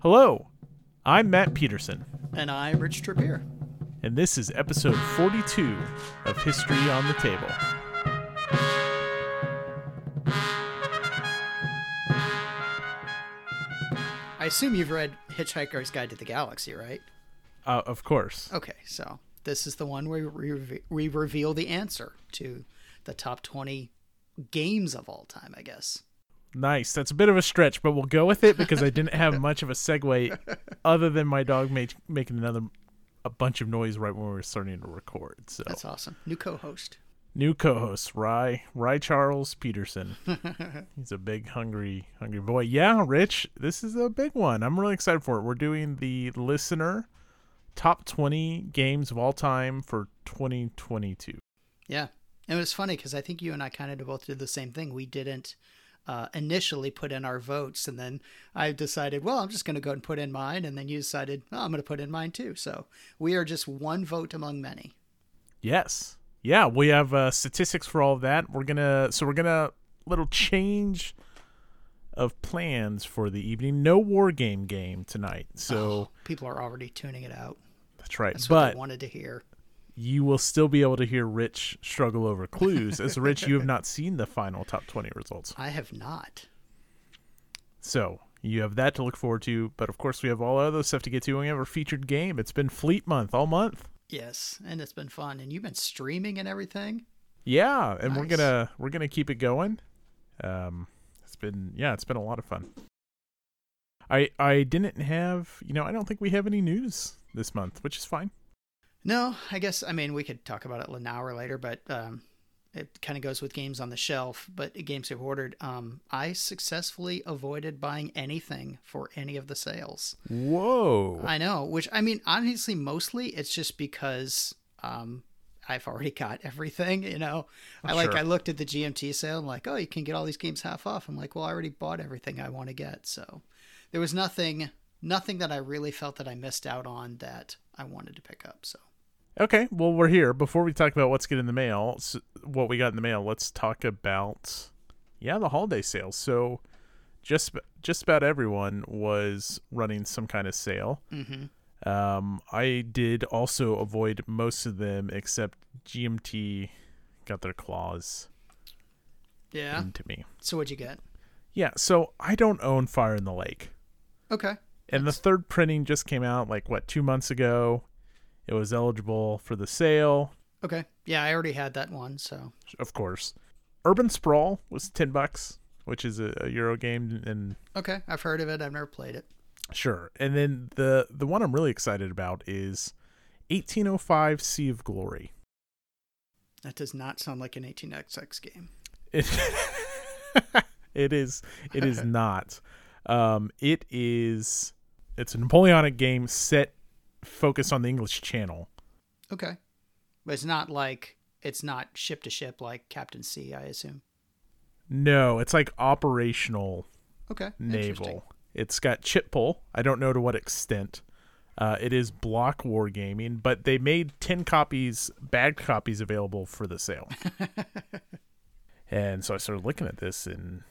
Hello, I'm Matt Peterson, And I'm Rich Trappier. and this is episode 42 of History on the Table. I assume you've read Hitchhiker's Guide to the Galaxy, right? Uh, of course. Okay, so this is the one where we, re- we reveal the answer to the top 20 games of all time, I guess. Nice. That's a bit of a stretch, but we'll go with it because I didn't have much of a segue other than my dog making another a bunch of noise right when we were starting to record. So That's awesome. New co host. new co-host Rye Rye Charles Peterson. He's a big hungry hungry boy. Yeah, Rich, this is a big one. I'm really excited for it. We're doing the listener top 20 games of all time for 2022. Yeah. And it was funny because I think you and I kind of both did the same thing. We didn't uh, initially put in our votes, and then I decided, well, I'm just going to go and put in mine. And then you decided, oh, I'm going to put in mine too. So we are just one vote among many. Yes. Yeah, we have uh, statistics for all of that. We're gonna so we're gonna little change of plans for the evening. No war game game tonight. So Oh, people are already tuning it out. that's right. That's what but wanted to hear. You will still be able to hear Rich struggle over clues. As Rich, you have not seen the final top twenty results. I have not. So you have that to look forward to. But of course we have all other stuff to get to. We have our featured game. It's been Fleet Month all month. Yes, and it's been fun. And you've been streaming and everything. Yeah, and we're gonna we're gonna keep it going. Um, it's been yeah, it's been a lot of fun. I I didn't have you know I don't think we have any news this month, which is fine. No, I guess I mean we could talk about it an hour later, but um, it kind of goes with games on the shelf. But games I've ordered, um, I successfully avoided buying anything for any of the sales. Whoa! I know, which I mean, honestly, mostly it's just because um, I've already got everything. You know, I like Sure. I looked at the GMT sale. I'm like, oh, you can get all these games half off. I'm like, well, I already bought everything I want to get, so there was nothing, nothing that I really felt that I missed out on that I wanted to pick up. So Okay, well we're here. Before we talk about what's good in the mail, s what we got in the mail, let's talk about yeah the holiday sales. So just just about everyone was running some kind of sale. hmm Um, I did also avoid most of them except GMT got their claws yeah. into me. So what'd you get? Yeah, so I don't own Fire in the Lake. Okay. And the third printing just came out like what, 2 months ago. It was eligible for the sale, Okay. Yeah, I already had that one. So of course. Urban Sprawl was 10 bucks, which is a, a Euro game and okay, I've heard of it. I've never played it. sure. And then the the one I'm really excited about is 1805 Sea of Glory. That does not sound like an 18xx game. It, it is it is not. Um it is it's a Napoleonic game set focused on the English Channel. Okay. But it's not like it's not ship to ship like Captain C, I assume. No, it's like operational Okay. naval. It's got chit pull. I don't know to what extent. Uh, it is block wargaming, but they made 10 copies, bagged copies available for the sale. and so I started looking at this and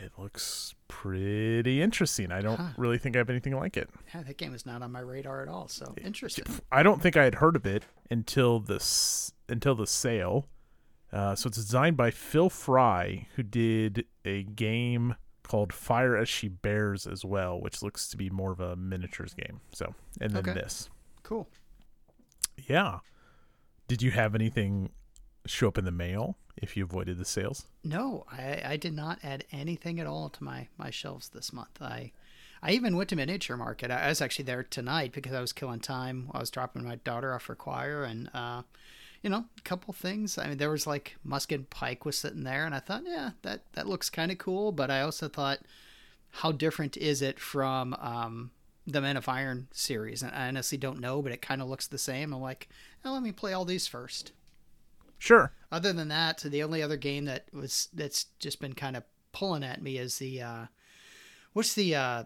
it looks pretty interesting. I don't Huh. really think I have anything like it. Yeah, that game is not on my radar at all. So interesting. I don't think I had heard of it until this until the sale. Uh, so it's designed by Phil Fry, who did a game called Fire as She Bears as well, which looks to be more of a miniatures game. So and then Okay. this, Cool. yeah. Did you have anything show up in the mail if you avoided the sales? No, I, I did not add anything at all to my, my shelves this month. I I even went to Miniature Market. I was actually there tonight because I was killing time. I was dropping my daughter off for choir, and uh, you know, a couple things. I mean, there was like musket pike was sitting there, and I thought, yeah, that that looks kind of cool. But I also thought, how different is it from um, the Men of Iron series? And I honestly don't know, but it kind of looks the same. I'm like, let me play all these first. Sure. Other than that, the only other game that was that's just been kind of pulling at me is the uh, what's the uh,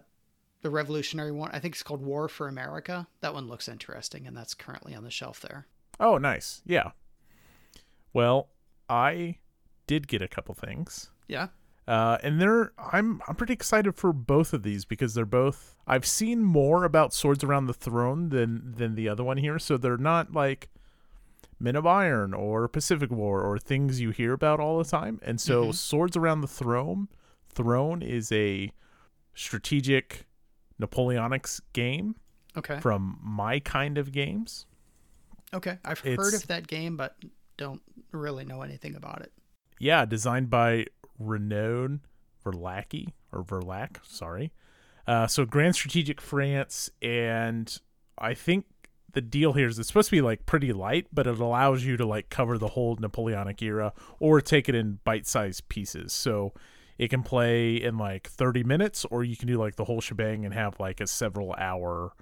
the revolutionary one? I think it's called War for America. That one looks interesting, and that's currently on the shelf there. Oh, nice. Yeah. Well, I did get a couple things. Yeah. Uh, and they're I'm I'm pretty excited for both of these because they're both I've seen more about Swords Around the Throne than than the other one here, so they're not like Men of Iron or Pacific War or things you hear about all the time. And so Mhm. Swords Around the Throne Throne is a strategic Napoleonics game Okay. from my kind of games. Okay. I've heard of that game, but don't really know anything about it. Yeah, designed by Renaud Verlacki or Verlaque, sorry. Uh, so Grand Strategic France, and I think the deal here is it's supposed to be like pretty light, but it allows you to like cover the whole Napoleonic era or take it in bite-sized pieces. So it can play in like 30 minutes, or you can do like the whole shebang and have like a several hour.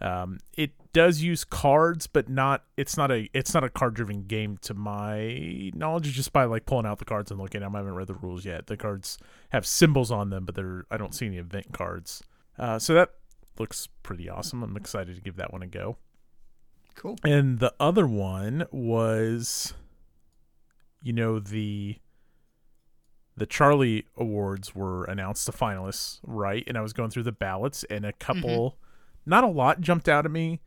Um, it does use cards, but not. It's not a. It's not a card-driven game, to my knowledge. Just by like pulling out the cards and looking at them, I haven't read the rules yet. The cards have symbols on them, but they're. I don't see any event cards. Uh, so that looks pretty awesome. I'm excited to give that one a go. Cool. And the other one was, you know, the the Charlie Awards were announced the finalists, right? And I was going through the ballots, and a couple, not a lot, jumped out at me.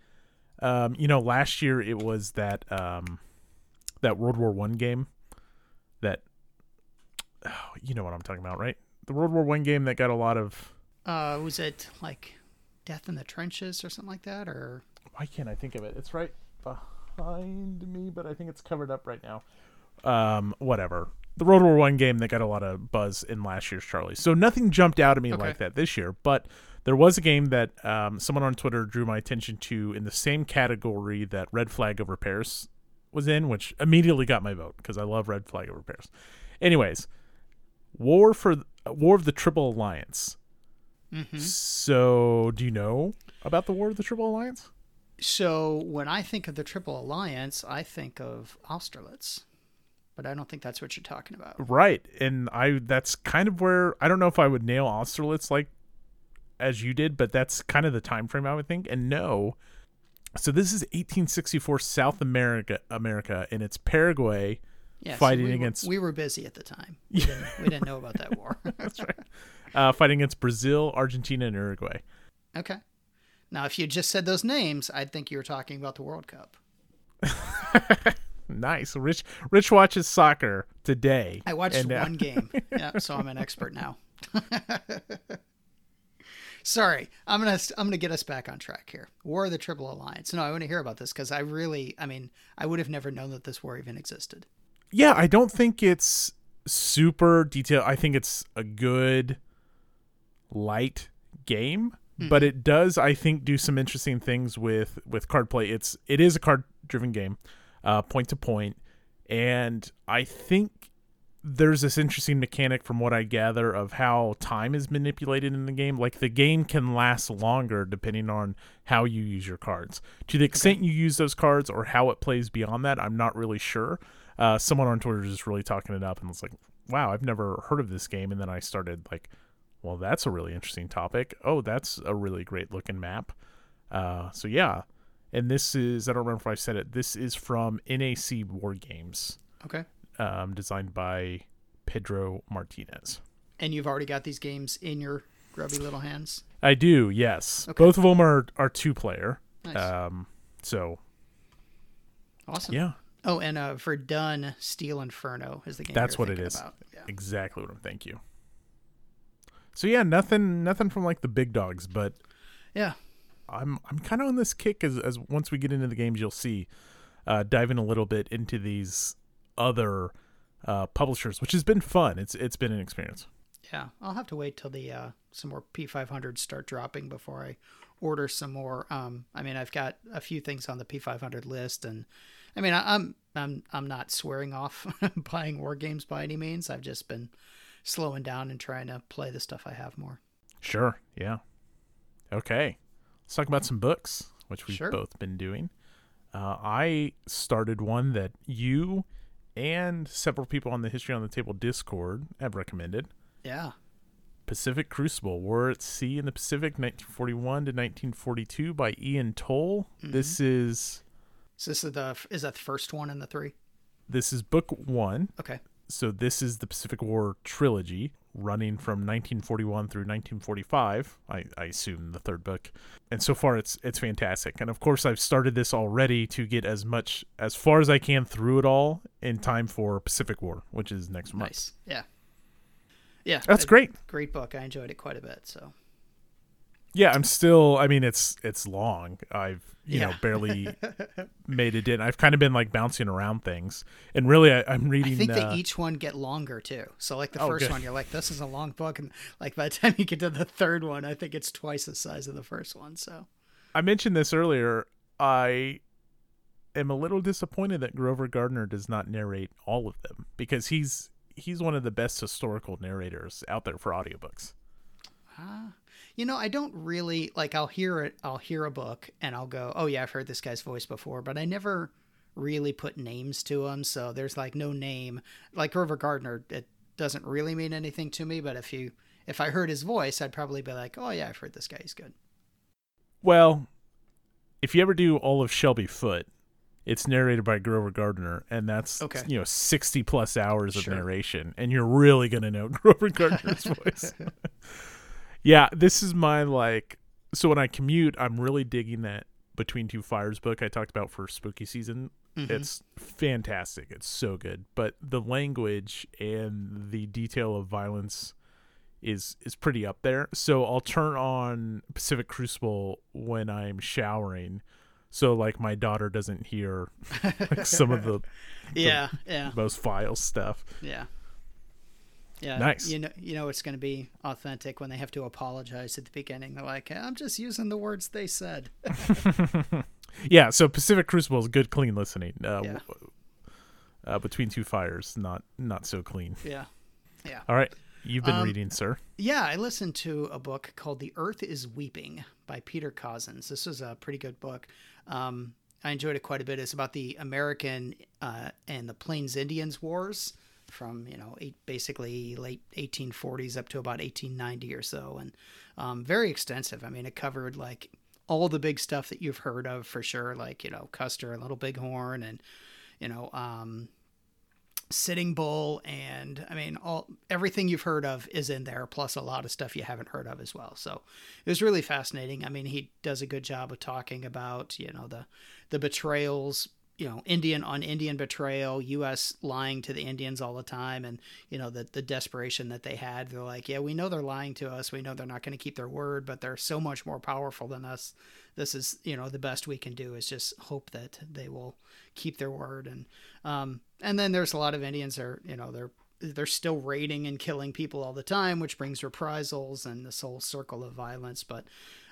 Um, you know, last year it was that um, that World War One game, that oh, you know what I'm talking about, right? The World War One game that got a lot of. Uh, was it like Death in the Trenches or something like that? Or why can't I think of it? It's right behind me, but I think it's covered up right now. Um, whatever. The World War One game that got a lot of buzz in last year's Charlie. So nothing jumped out at me Okay. like that this year, but there was a game that um, someone on Twitter drew my attention to in the same category that Red Flag Over Paris was in, which immediately got my vote because I love Red Flag Over Paris. Anyways, War for War of the Triple Alliance. Mhm. So, do you know about the War of the Triple Alliance? so when I think of the Triple Alliance, I think of Austerlitz, but I don't think that's what you're talking about. Right. And I that's kind of where I don't know if I would nail Austerlitz like as you did, but that's kind of the time frame I would think. And no. So this is 1864 South America America and it's Paraguay. Yeah, so Fighting we were- against- we were busy at the time. We, didn't, we didn't know about that war. That's right. Uh, fighting against Brazil, Argentina, and Uruguay. okay. Now, if you just said those names, I'd think you were talking about the World Cup. Nice. Rich Rich watches soccer today. I watched And, uh, one game. Yeah, so I'm an expert now. Sorry, I'm gonna I'm gonna get us back on track here. War of the Triple Alliance. No, I want to hear about this because I really, I mean, I would have never known that this war even existed. yeah, I don't think it's super detailed. I think it's a good light game, but it does I think do some interesting things with with card play. It's it is a card driven game, uh point to point, and I think there's this interesting mechanic from what I gather of how time is manipulated in the game. Like the game can last longer depending on how you use your cards. To the extent you use those cards or how it plays beyond that, I'm not really sure. Uh, someone on Twitter is just really talking it up and it's like, wow, I've never heard of this game. And then I started like, well, that's a really interesting topic. Oh, that's a really great looking map. Uh, so yeah. And this is, I don't remember if I said it, this is from NAC War Games Okay. um, designed by Pedro Martinez. And you've already got these games in your grubby little hands. I do, yes. Okay. Both of them are are two player. Nice. Um, so awesome. yeah, Oh, and uh, Verdun Steel Inferno is the game. That's what it is. About. Yeah. exactly what I'm. Thank you. So yeah, nothing, nothing from like the big dogs, but Yeah. I'm I'm kind of on this kick as as once we get into the games, you'll see, uh, diving a little bit into these other uh, publishers, which has been fun. It's it's been an experience. Yeah, I'll have to wait till the uh, some more P500s start dropping before I order some more. Um, I mean, I've got a few things on the P500 list, and I mean, I, I'm I'm I'm not swearing off buying war games by any means. I've just been slowing down and trying to play the stuff I have more. Sure. Yeah. Okay. Let's talk about some books, which we've Sure. both been doing. Uh, I started one that you and several people on the History on the Table Discord have recommended. Yeah, Pacific Crucible, War at Sea in the Pacific, 1941 to 1942 by Ian Toll. This is so this is the is that the first one in the three? this is book one. Okay, So this is the Pacific War trilogy running from 1941 through 1945. I, I assume the third book, and so far it's it's fantastic. And of course, I've started this already to get as much as far as I can through it all in time for Pacific War, which is next month. Nice. Yeah. Yeah. That's great. Great book. I enjoyed it quite a bit. So. Yeah, I'm still. I mean, it's it's long. I've you know barely made it in. I've kind of been like bouncing around things, and really, I, I'm reading. I think uh, they each one get longer too. So like the Oh, first good. one, you're like, this is a long book, and like by the time you get to the third one, I think it's twice the size of the first one. So I mentioned this earlier. I am a little disappointed that Grover Gardner does not narrate all of them because he's he's one of the best historical narrators out there for audiobooks. You know, I don't really like. I'll hear it. I'll hear a book, and I'll go, oh yeah, I've heard this guy's voice before, but I never really put names to him. So there's like no name. Like Grover Gardner, it doesn't really mean anything to me. But if you if I heard his voice, I'd probably be like, oh yeah, I've heard this guy. He's good. Well, if you ever do all of Shelby Foote, it's narrated by Grover Gardner, and that's Okay. you know sixty plus hours of Sure. narration, and you're really gonna know Grover Gardner's voice. Yeah, this is my like. So when I commute, I'm really digging that Between Two Fires book I talked about for spooky season. Mhm. It's fantastic. It's so good, but the language and the detail of violence is is pretty up there. So I'll turn on Pacific Crucible when I'm showering, so like my daughter doesn't hear like some of the yeah, yeah. most vile stuff. Yeah. Yeah. Nice. You know you know it's gonna be authentic when they have to apologize at the beginning. They're like, I'm just using the words they said. Yeah, so Pacific Crucible is good, clean listening. Uh, Yeah. uh, Between Two Fires, not not so clean. Yeah. Yeah. All right, you've been Um, reading, sir. Yeah, I listened to a book called The Earth is Weeping by Peter Cozzens. This was a pretty good book. Um, I enjoyed it quite a bit. It's about the American uh, and the Plains Indians Wars from, you know, eight, basically late 1840s up to about 1890 or so. And um, very extensive. I mean, it covered like all the big stuff that you've heard of for sure, like, you know, Custer and Little Bighorn and, you know, um, Sitting Bull, and I mean, all everything you've heard of is in there, plus a lot of stuff you haven't heard of as well. So it was really fascinating. I mean, he does a good job of talking about you know the the betrayals, you know, Indian on Indian betrayal, U.S. lying to the Indians all the time, and you know the the desperation that they had. They're like, yeah, we know they're lying to us. We know they're not going to keep their word, but they're so much more powerful than us. This is you know the best we can do is just hope that they will keep their word and um, and then there's a lot of Indians are you know they're they're still raiding and killing people all the time, which brings reprisals and this whole circle of violence. But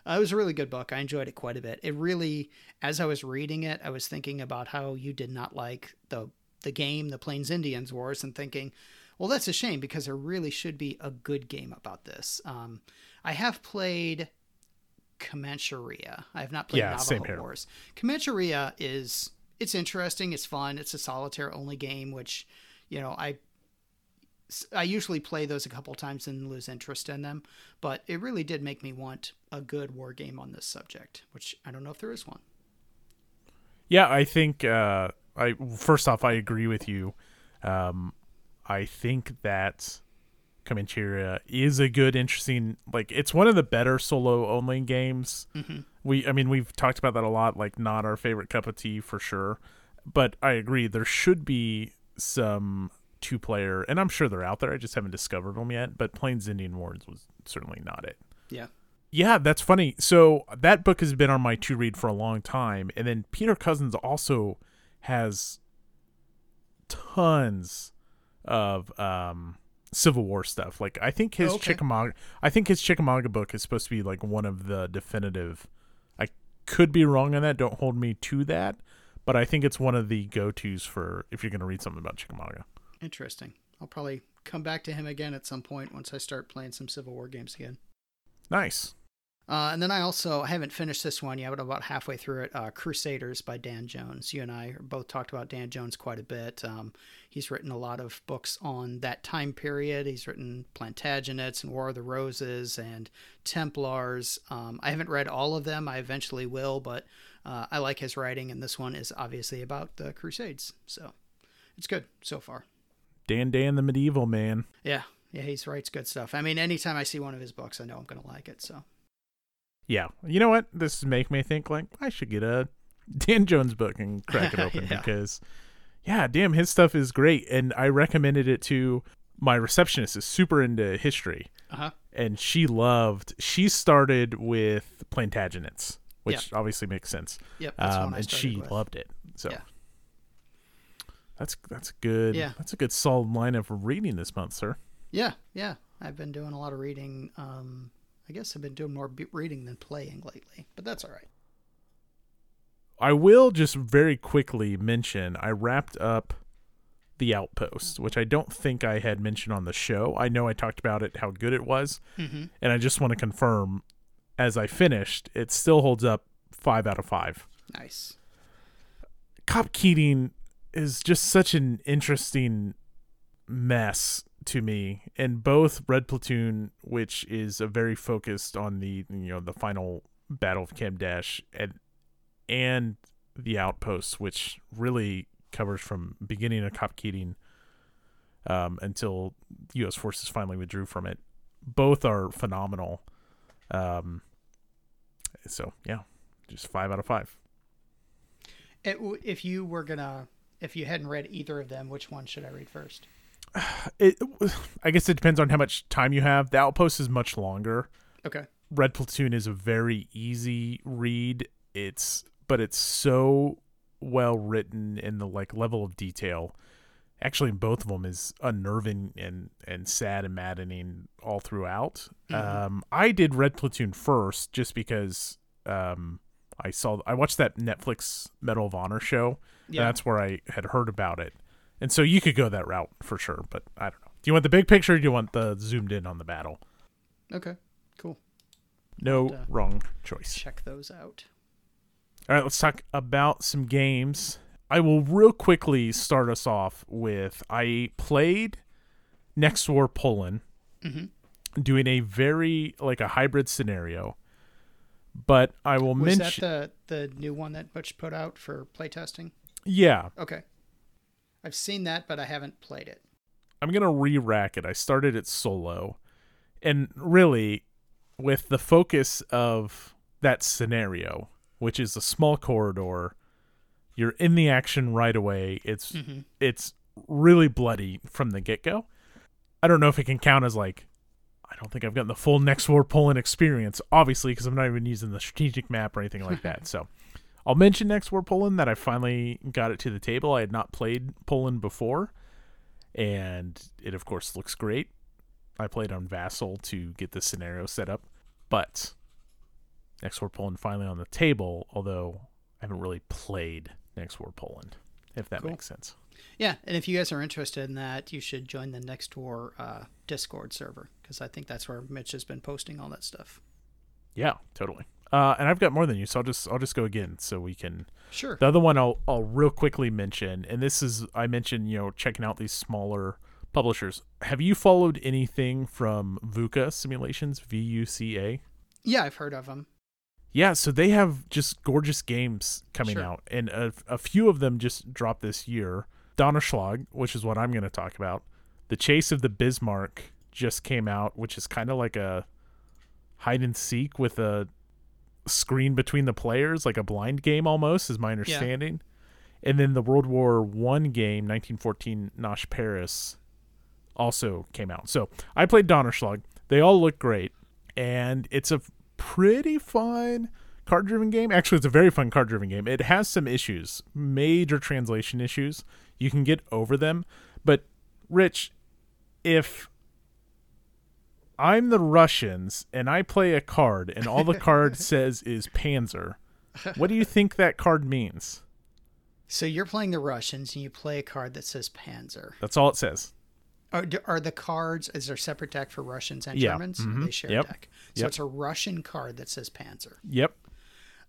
uh, it was a really good book. I enjoyed it quite a bit. It really, as I was reading it, I was thinking about how you did not like the the game, the Plains Indians Wars, and thinking, well, that's a shame because there really should be a good game about this. Um, I have played Comancheria. I have not played Yeah, same Navajo here. Wars. Comancheria is it's interesting. It's fun. It's a solitaire only game, which you know I I usually play those a couple times and lose interest in them. But it really did make me want a good war game on this subject, which I don't know if there is one. Yeah, I think uh, I first off I agree with you. Um, I think that Comancheria is a good, interesting. Like it's one of the better solo only games. We, I mean, we've talked about that a lot. Like not our favorite cup of tea for sure, but I agree there should be some two player, and I'm sure they're out there. I just haven't discovered them yet. But Plains Indian Wars was certainly not it. Yeah. Yeah, that's funny. So that book has been on my to read for a long time, and then Peter Cozzens also has tons of um, Civil War stuff. Like I think his Oh, okay. Chickamauga, I think his Chickamauga book is supposed to be like one of the definitive. I could be wrong on that. Don't hold me to that, but I think it's one of the go tos for if you're going to read something about Chickamauga. Interesting. I'll probably come back to him again at some point once I start playing some Civil War games again. Nice. Uh, and then I also I haven't finished this one yet, but I'm about halfway through it. Uh, Crusaders by Dan Jones. You and I both talked about Dan Jones quite a bit. Um, he's written a lot of books on that time period. He's written Plantagenets and War of the Roses and Templars. Um, I haven't read all of them. I eventually will, but uh, I like his writing, and this one is obviously about the Crusades. So it's good so far. Dan Dan the medieval man. Yeah, yeah, he writes good stuff. I mean, anytime I see one of his books, I know I'm gonna like it. So Yeah. You know what? This is make me think like I should get a Dan Jones book and crack it open Yeah. because yeah, damn, his stuff is great. And I recommended it to my receptionist is super into history. uh huh. and she loved she started with plantagenets which obviously makes sense Yep. Um, and she with. loved it so Yeah. That's that's good Yeah. that's a good solid line of reading this month sir Yeah, yeah. I've been doing a lot of reading. Um, I guess I've been doing more reading than playing lately, but that's all right. i will just very quickly mention i wrapped up the outpost which i don't think i had mentioned on the show i know i talked about it how good it was Mm-hmm. and i just want to confirm as i finished it still holds up five out of five Nice. Cop Keating is just such an interesting mess to me. And both Red Platoon, which is a very focused on the you know the final battle of Kamdesh, and and the Outpost, which really covers from beginning of Cop Keating um, until U.S. forces finally withdrew from it. Both are phenomenal. Um, so yeah, just five out of five. It, if you were gonna, if you hadn't read either of them, which one should I read first? it I guess it depends on how much time you have. The Outpost is much longer. Okay. Red Platoon is a very easy read. It's but it's so well written in the like level of detail. Actually, in both of them is unnerving and and sad and maddening all throughout. Mhm. Um, I did Red Platoon first just because um I saw I watched that Netflix Medal of Honor show. Yeah. That's where I had heard about it. And so you could go that route for sure, but I don't know. Do you want the big picture or do you want the zoomed in on the battle? Okay. Cool. No Uh, wrong choice. Check those out. All right, let's talk about some games. I will real quickly start us off with I played Next War Poland, Mhm. doing a very like a hybrid scenario. But I will Was mention, that the the new one that Butch put out for playtesting? yeah, Okay. I've seen that, but I haven't played it. I'm gonna re-rack it. I started it solo, and really, with the focus of that scenario, which is a small corridor, you're in the action right away. It's Mm-hmm. it's really bloody from the get go. I don't know if it can count as like. I don't think I've gotten the full Next War Poland experience, obviously, because I'm not even using the strategic map or anything like that. So, I'll mention Next War Poland that I finally got it to the table. I had not played Poland before, and it of course looks great. I played on Vassal to get the scenario set up, but Next War Poland finally on the table. Although I haven't really played Next War Poland, if that Cool. makes sense. Yeah, and if you guys are interested in that, you should join the Next War uh, Discord server because I think that's where Mitch has been posting all that stuff. Yeah, totally. Uh, and I've got more than you, so I'll just I'll just go again so we can. Sure. The other one I'll I'll real quickly mention, and this is I mentioned you know checking out these smaller publishers. Have you followed anything from VUCA Simulations? V U C A. Yeah, I've heard of them. Yeah, so they have just gorgeous games coming Sure. out, and a, a few of them just dropped this year. Donnerschlag, which is what I'm going to talk about. The Chase of the Bismarck just came out, which is kind of like a hide and seek with a screen between the players, like a blind game almost, is my understanding. And then the World War One game, 1914 Nach Paris, also came out. So I played Donnerschlag. They all look great, and it's a pretty fun card driven game. Actually, it's a very fun card driven game. It has some issues, major translation issues. You can get over them. But, Rich, if I'm the Russians and I play a card and all the card says is Panzer, what do you think that card means? So you're playing the Russians and you play a card that says Panzer. That's all it says. Are, are the cards, is there a separate deck for Russians and Yeah, Germans? mhm, They share yep, a deck. So yep. it's a Russian card that says Panzer. Yep.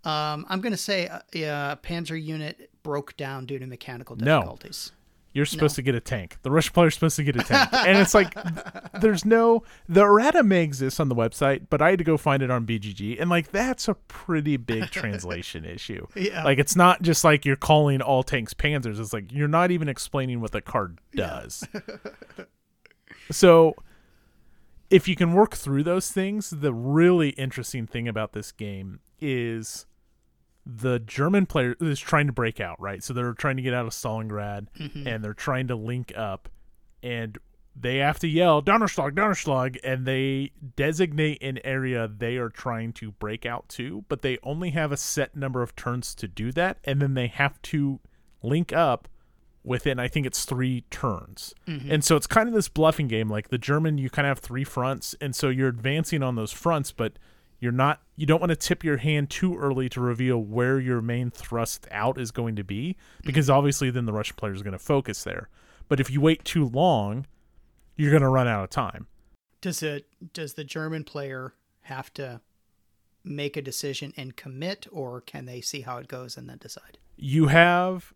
Um, I'm going to say uh, yeah, a Panzer unit broke down due to mechanical difficulties. No. you're supposed to get a tank. The Russian player's supposed to get a tank. and it's like there's no the errata may exist on the website, but I had to go find it on BGG. And like that's a pretty big translation issue. Yeah. Like it's not just like you're calling all tanks panzers. It's like you're not even explaining what the card does. so if you can work through those things, the really interesting thing about this game is the German player is trying to break out, right? So they're trying to get out of Stalingrad mm-hmm. and they're trying to link up and they have to yell Donnerschlag, Donnerschlag, and they designate an area they are trying to break out to, but they only have a set number of turns to do that, and then they have to link up within I think it's three turns. Mm-hmm. And so it's kind of this bluffing game. Like the German, you kind of have three fronts, and so you're advancing on those fronts, but you're not you don't want to tip your hand too early to reveal where your main thrust out is going to be because obviously then the Russian player is going to focus there. But if you wait too long, you're going to run out of time. Does it does the German player have to make a decision and commit, or can they see how it goes and then decide? You have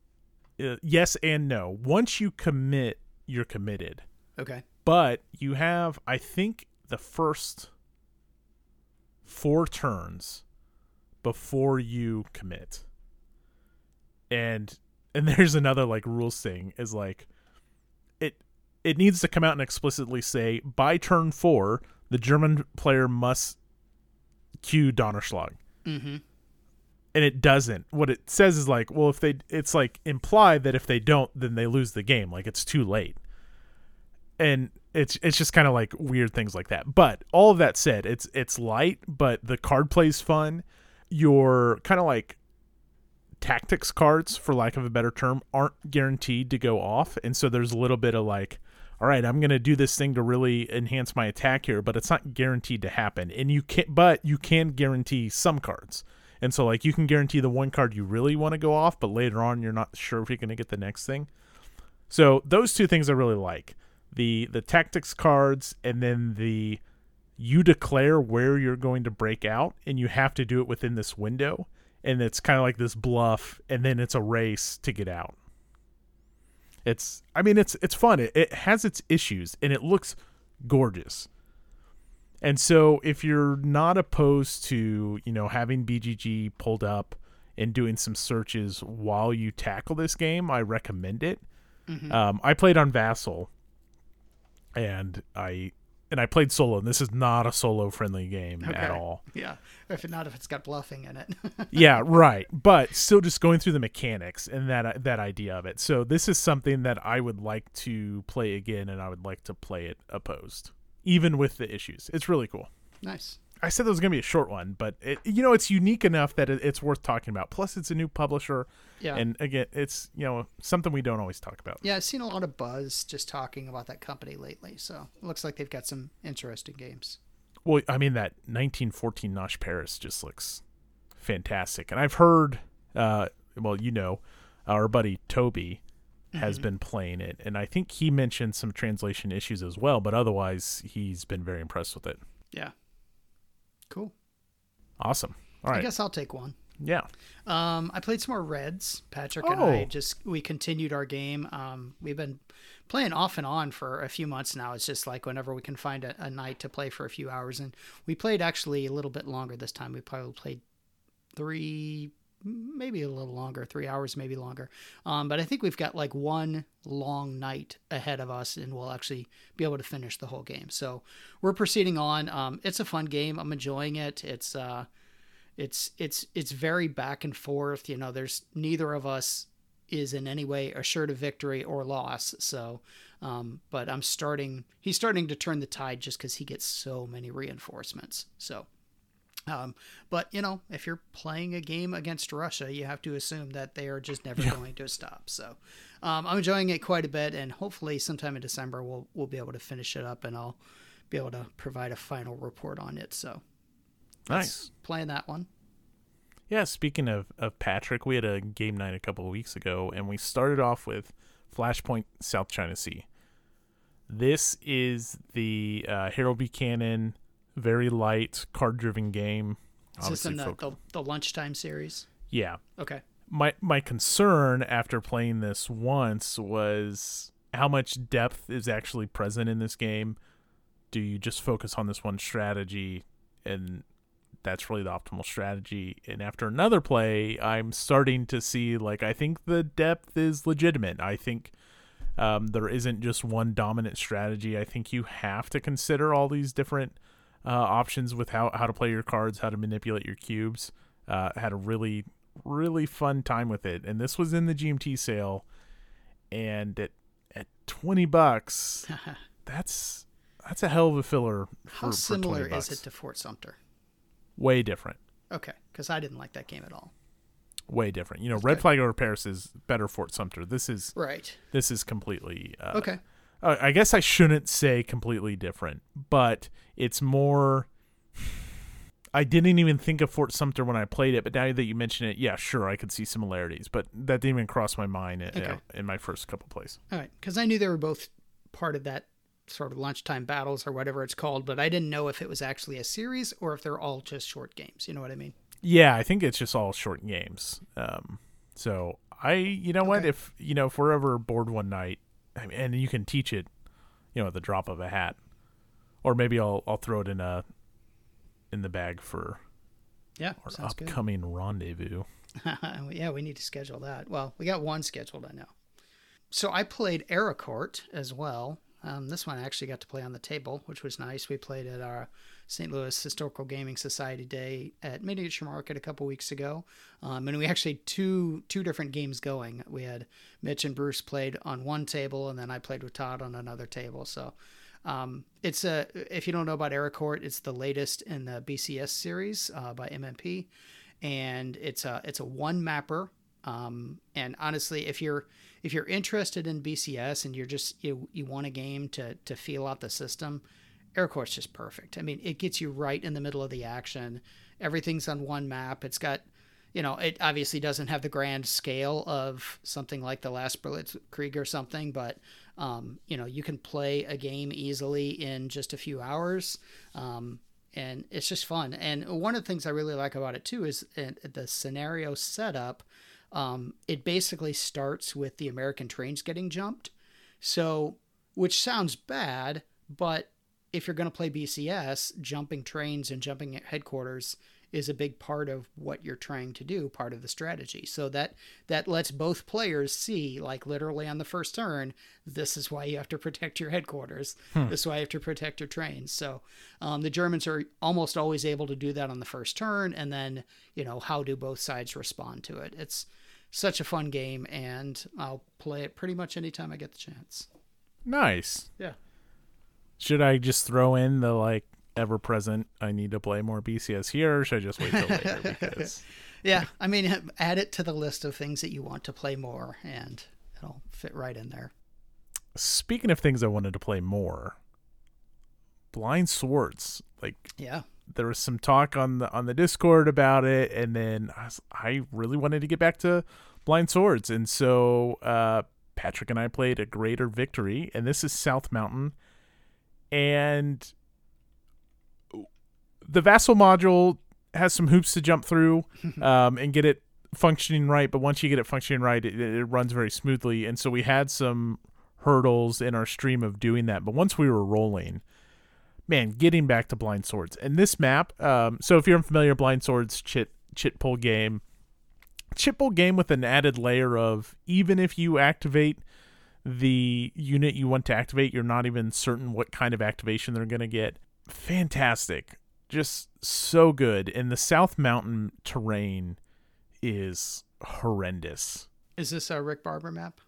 uh, yes and no. Once you commit, you're committed. Okay. But you have I think the first four turns before you commit. And and there's another like rule thing is like it it needs to come out and explicitly say by turn 4 the German player must cue Donnerschlag. Mm-hmm. And it doesn't. What it says is like, well, if they, it's like implied that if they don't, then they lose the game. Like it's too late. And it's it's just kind of like weird things like that. But all of that said, it's it's light, but the card play's fun. Your kind of like tactics cards, for lack of a better term, aren't guaranteed to go off, and so there's a little bit of like, all right, I'm gonna do this thing to really enhance my attack here, but it's not guaranteed to happen. And you can, but you can guarantee some cards. And so like you can guarantee the one card you really want to go off, but later on you're not sure if you're gonna get the next thing. So those two things I really like the the tactics cards and then the you declare where you're going to break out and you have to do it within this window. And it's kind of like this bluff and then it's a race to get out. It's i mean it's it's fun. It, it has its issues and it looks gorgeous. And so if you're not opposed to you know having bgg pulled up and doing some searches while you tackle this game i recommend it. Um, i played on vassal and i and i played solo and this is not a solo friendly game at all Yeah. If not, if it's got bluffing in it. yeah, right. But still, just going through the mechanics and that that idea of it. So this is something that I would like to play again, and I would like to play it opposed, even with the issues. It's really cool. nice. I said it was gonna be a short one, but it, you know it's unique enough that it, it's worth talking about. Plus, it's a new publisher, Yeah. and again, it's you know something we don't always talk about. yeah, I've seen a lot of buzz just talking about that company lately. So it looks like they've got some interesting games. Well, I mean that 1914 Nach Paris just looks fantastic, and I've heard, uh, well, you know, our buddy Toby has been playing it, and I think he mentioned some translation issues as well, but otherwise he's been very impressed with it. Yeah. Cool. Awesome. All I guess I'll take one. Yeah. Um, I played some more Reds. Patrick and I Oh. just we continued our game. Um, we've been playing off and on for a few months now. It's just like whenever we can find a, a night to play for a few hours, and we played actually a little bit longer this time. We probably played three, maybe a little longer, three hours, maybe longer. Um, but I think we've got like one long night ahead of us, and we'll actually be able to finish the whole game. So we're proceeding on. Um, it's a fun game. I'm enjoying it. It's uh, it's it's it's very back and forth. You know, there's neither of us is in any way assured of victory or loss. So, um, but I'm starting. He's starting to turn the tide just because he gets so many reinforcements. So. Um, but you know, if you're playing a game against Russia, you have to assume that they are just never going to stop. So, um, I'm enjoying it quite a bit, and hopefully, sometime in December, we'll we'll be able to finish it up, and I'll be able to provide a final report on it. So, Nice. playing that one. Yeah, speaking of, of Patrick, we had a game night a couple of weeks ago, and we started off with Flashpoint South China Sea. This is the uh, Harold Buchanan, very light, card driven game. Is this in the, folk- the, the lunchtime series? yeah. Okay. my my concern after playing this once was how much depth is actually present in this game. Do you just focus on this one strategy and that's really the optimal strategy? And after another play, I'm starting to see like I think the depth is legitimate. I think um, there isn't just one dominant strategy. I think you have to consider all these different uh, options with how, how to play your cards, how to manipulate your cubes. Uh, had a really really fun time with it. And this was in the GMT sale, and at at twenty bucks, that's that's a hell of a filler. How for, similar for is it to Fort Sumter? Way different. Okay, because I didn't like that game at all. Way different. You know, That's Red good. Flag over Paris is better Fort Sumter. This is Right. this is completely uh, Okay. Uh, I guess I shouldn't say completely different, but it's more. I didn't even think of Fort Sumter when I played it, but now that you mention it, yeah, sure, I could see similarities, but that didn't even cross my mind in, Okay. in my first couple plays. All right, because I knew they were both part of that sort of lunchtime battles or whatever it's called, but I didn't know if it was actually a series or if they're all just short games. You know what I mean? Yeah, I think it's just all short games. Um, so I, you know what, if you know, if we're ever bored one night, I mean, and you can teach it, you know, at the drop of a hat, or maybe I'll I'll throw it in a in the bag for Yeah, our sounds good. upcoming rendezvous. yeah, we need to schedule that. Well, we got one scheduled, I know. So I played Arracourt as well. Um, this one I actually got to play on the table, which was nice. We played at our St. Louis Historical Gaming Society Day at Miniature Market a couple weeks ago, um, and we actually had two two different games going. We had Mitch and Bruce played on one table, and then I played with Todd on another table. So um, it's a if you don't know about Arracourt, it's the latest in the BCS series uh, by MMP, and it's a it's a one mapper. Um, and honestly, if you're if you're interested in BCS and you're just you you want a game to to feel out the system, Arracourt's just perfect. I mean, it gets you right in the middle of the action. Everything's on one map. It's got you know, it obviously doesn't have the grand scale of something like the last Blitzkrieg or something, but um, you know, you can play a game easily in just a few hours. Um, and it's just fun. And one of the things I really like about it too is the scenario setup. Um, it basically starts with the American trains getting jumped. So, which sounds bad, but if you're going to play BCS, jumping trains and jumping headquarters is a big part of what you're trying to do, part of the strategy. So that that lets both players see, like literally on the first turn, this is why you have to protect your headquarters. This is why you have to protect your trains. So um, the Germans are almost always able to do that on the first turn, and then you know how do both sides respond to it? It's such a fun game, and I'll play it pretty much anytime I get the chance. Nice. Yeah. Should I just throw in the like ever present? I need to play more BCS here. Or should I just wait till later? Because Yeah, I mean, add it to the list of things that you want to play more, and it'll fit right in there. speaking of things I wanted to play more, Blind Swords. Like Yeah, there was some talk on the on the Discord about it, and then I, was, I really wanted to get back to Blind Swords, and so uh, Patrick and I played a Greater Victory, and this is South Mountain, and the Vassal module has some hoops to jump through um, and get it functioning right. But once you get it functioning right, it, it runs very smoothly, and so we had some hurdles in our stream of doing that. But once we were rolling man, getting back to blind swords and this map. Um, so if you're unfamiliar, blind swords chit chit pull game, chit pull game with an added layer of even if you activate the unit you want to activate, you're not even certain what kind of activation they're gonna get. Fantastic, just so good. And the South Mountain terrain is horrendous. is this a Rick Barber map?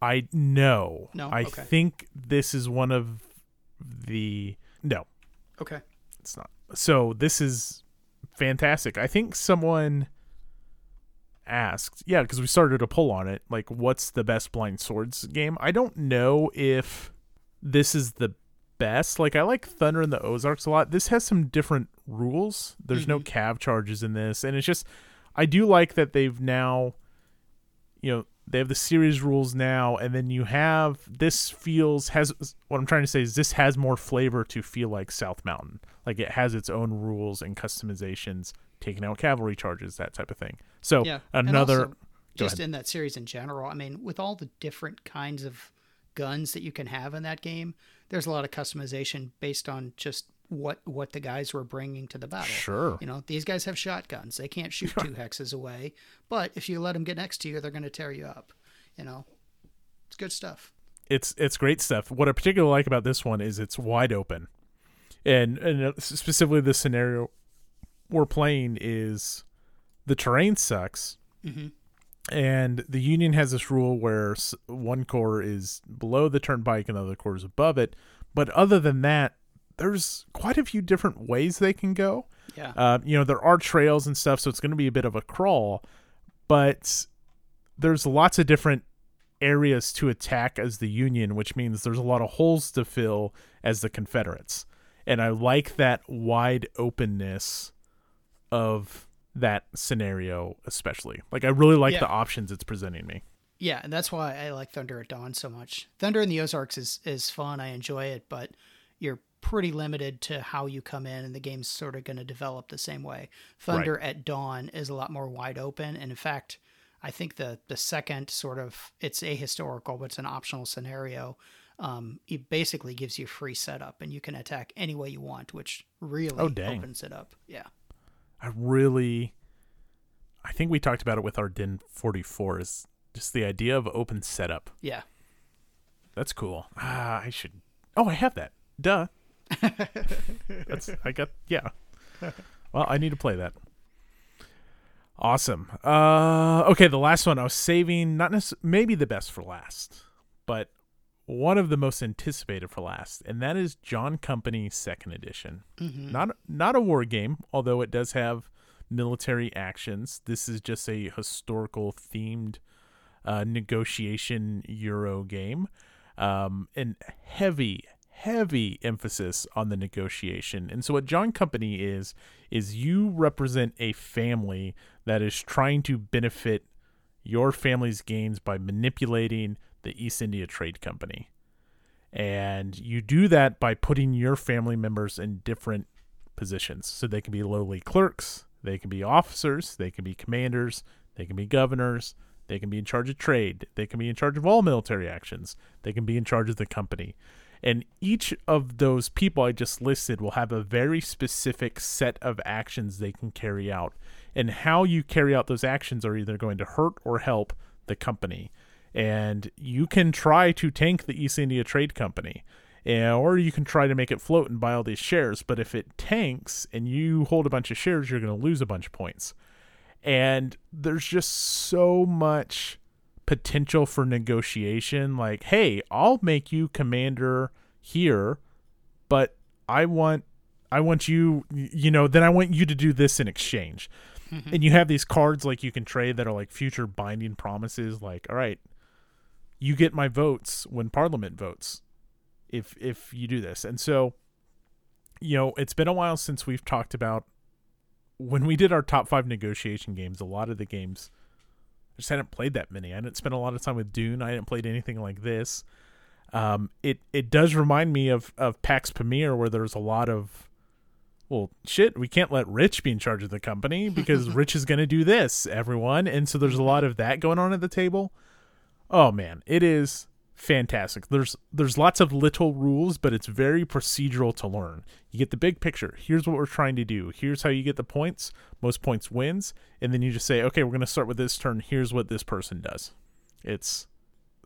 I know. No? I Okay. think this is one of the no. Okay, It's not. So this is fantastic. I think someone asked, yeah, because we started a poll on it, like what's the best blind swords game? I don't know if this is the best. Like I like Thunder and the Ozarks a lot. This has some different rules. There's no mm-hmm. cav charges in this, and it's just I do like that they've now, you know, they have the series rules now, and then you have this feels has what I'm trying to say is this has more flavor to feel like South Mountain. Like it has its own rules and customizations, taking out cavalry charges, that type of thing. So Yeah. another also, just in that series in general, I mean, with all the different kinds of guns that you can have in that game, there's a lot of customization based on just what what the guys were bringing to the battle. Sure. You know, these guys have shotguns. They can't shoot two hexes away, but if you let them get next to you, they're going to tear you up. You know, it's good stuff. it's it's great stuff. What I particularly like about this one is it's wide open, and and uh, specifically the scenario we're playing is the terrain sucks, Mhm. And the Union has this rule where one core is below the turnpike and the other core is above it. But other than that, there's quite a few different ways they can go. Yeah. Uh, you know, there are trails and stuff, so it's going to be a bit of a crawl, but there's lots of different areas to attack as the Union, which means there's a lot of holes to fill as the Confederates. And I like that wide openness of that scenario, especially. Like, I really like Yeah. the options it's presenting me. Yeah, and that's why I like Thunder at Dawn so much. Thunder in the Ozarks is is fun. I enjoy it, but you're pretty limited to how you come in, and the game's sort of going to develop the same way. Thunder at Dawn is a lot more wide open, and in fact, I think the the second sort of it's ahistorical, but it's an optional scenario. Um, it basically gives you free setup, and you can attack any way you want, which really Oh, opens it up. Yeah, I really, I think we talked about it with Ardennes 44 is just the idea of open setup. yeah. That's cool. Ah, I should. Oh, I have that. Duh. That's I got. Yeah. Well, I need to play that. Awesome. Uh, okay, the last one I was saving, not necess- maybe the best for last, but one of the most anticipated for last, and that is John Company Second Edition. Not not a war game, although it does have military actions. This is just a historical themed uh, negotiation Euro game, um, and heavy, heavy emphasis on the negotiation. And so, what John Company is is you represent a family that is trying to benefit your family's gains by manipulating the East India Trade Company. And you do that by putting your family members in different positions. So they can be lowly clerks, they can be officers, they can be commanders, they can be governors, they can be in charge of trade, they can be in charge of all military actions, they can be in charge of the company. And each of those people I just listed will have a very specific set of actions they can carry out. And how you carry out those actions are either going to hurt or help the company. And you can try to tank the East India Trade Company, eh, or you can try to make it float and buy all these shares. But if it tanks and you hold a bunch of shares, you're going to lose a bunch of points. And there's just so much potential for negotiation. Like, hey, I'll make you commander here, but I want I want you you know, then I want you to do this in exchange. And you have these cards like you can trade that are like future binding promises like, all right, you get my votes when parliament votes if if you do this. And so you know, it's been a while since we've talked about when we did our top 5 negotiation games, a lot of the games I just hadn't played that many. I didn't spend a lot of time with Dune. I hadn't played anything like this. Um, it it does remind me of of Pax Pamir, where there's a lot of, well, shit. We can't let Rich be in charge of the company because Rich is going to do this, everyone, and so there's a lot of that going on at the table. Oh man, it is fantastic. There's there's lots of little rules, but it's very procedural to learn. You get the big picture. Here's what we're trying to do. Here's how you get the points. Most points wins, and then you just say, okay, we're going to start with this turn. Here's what this person does. It's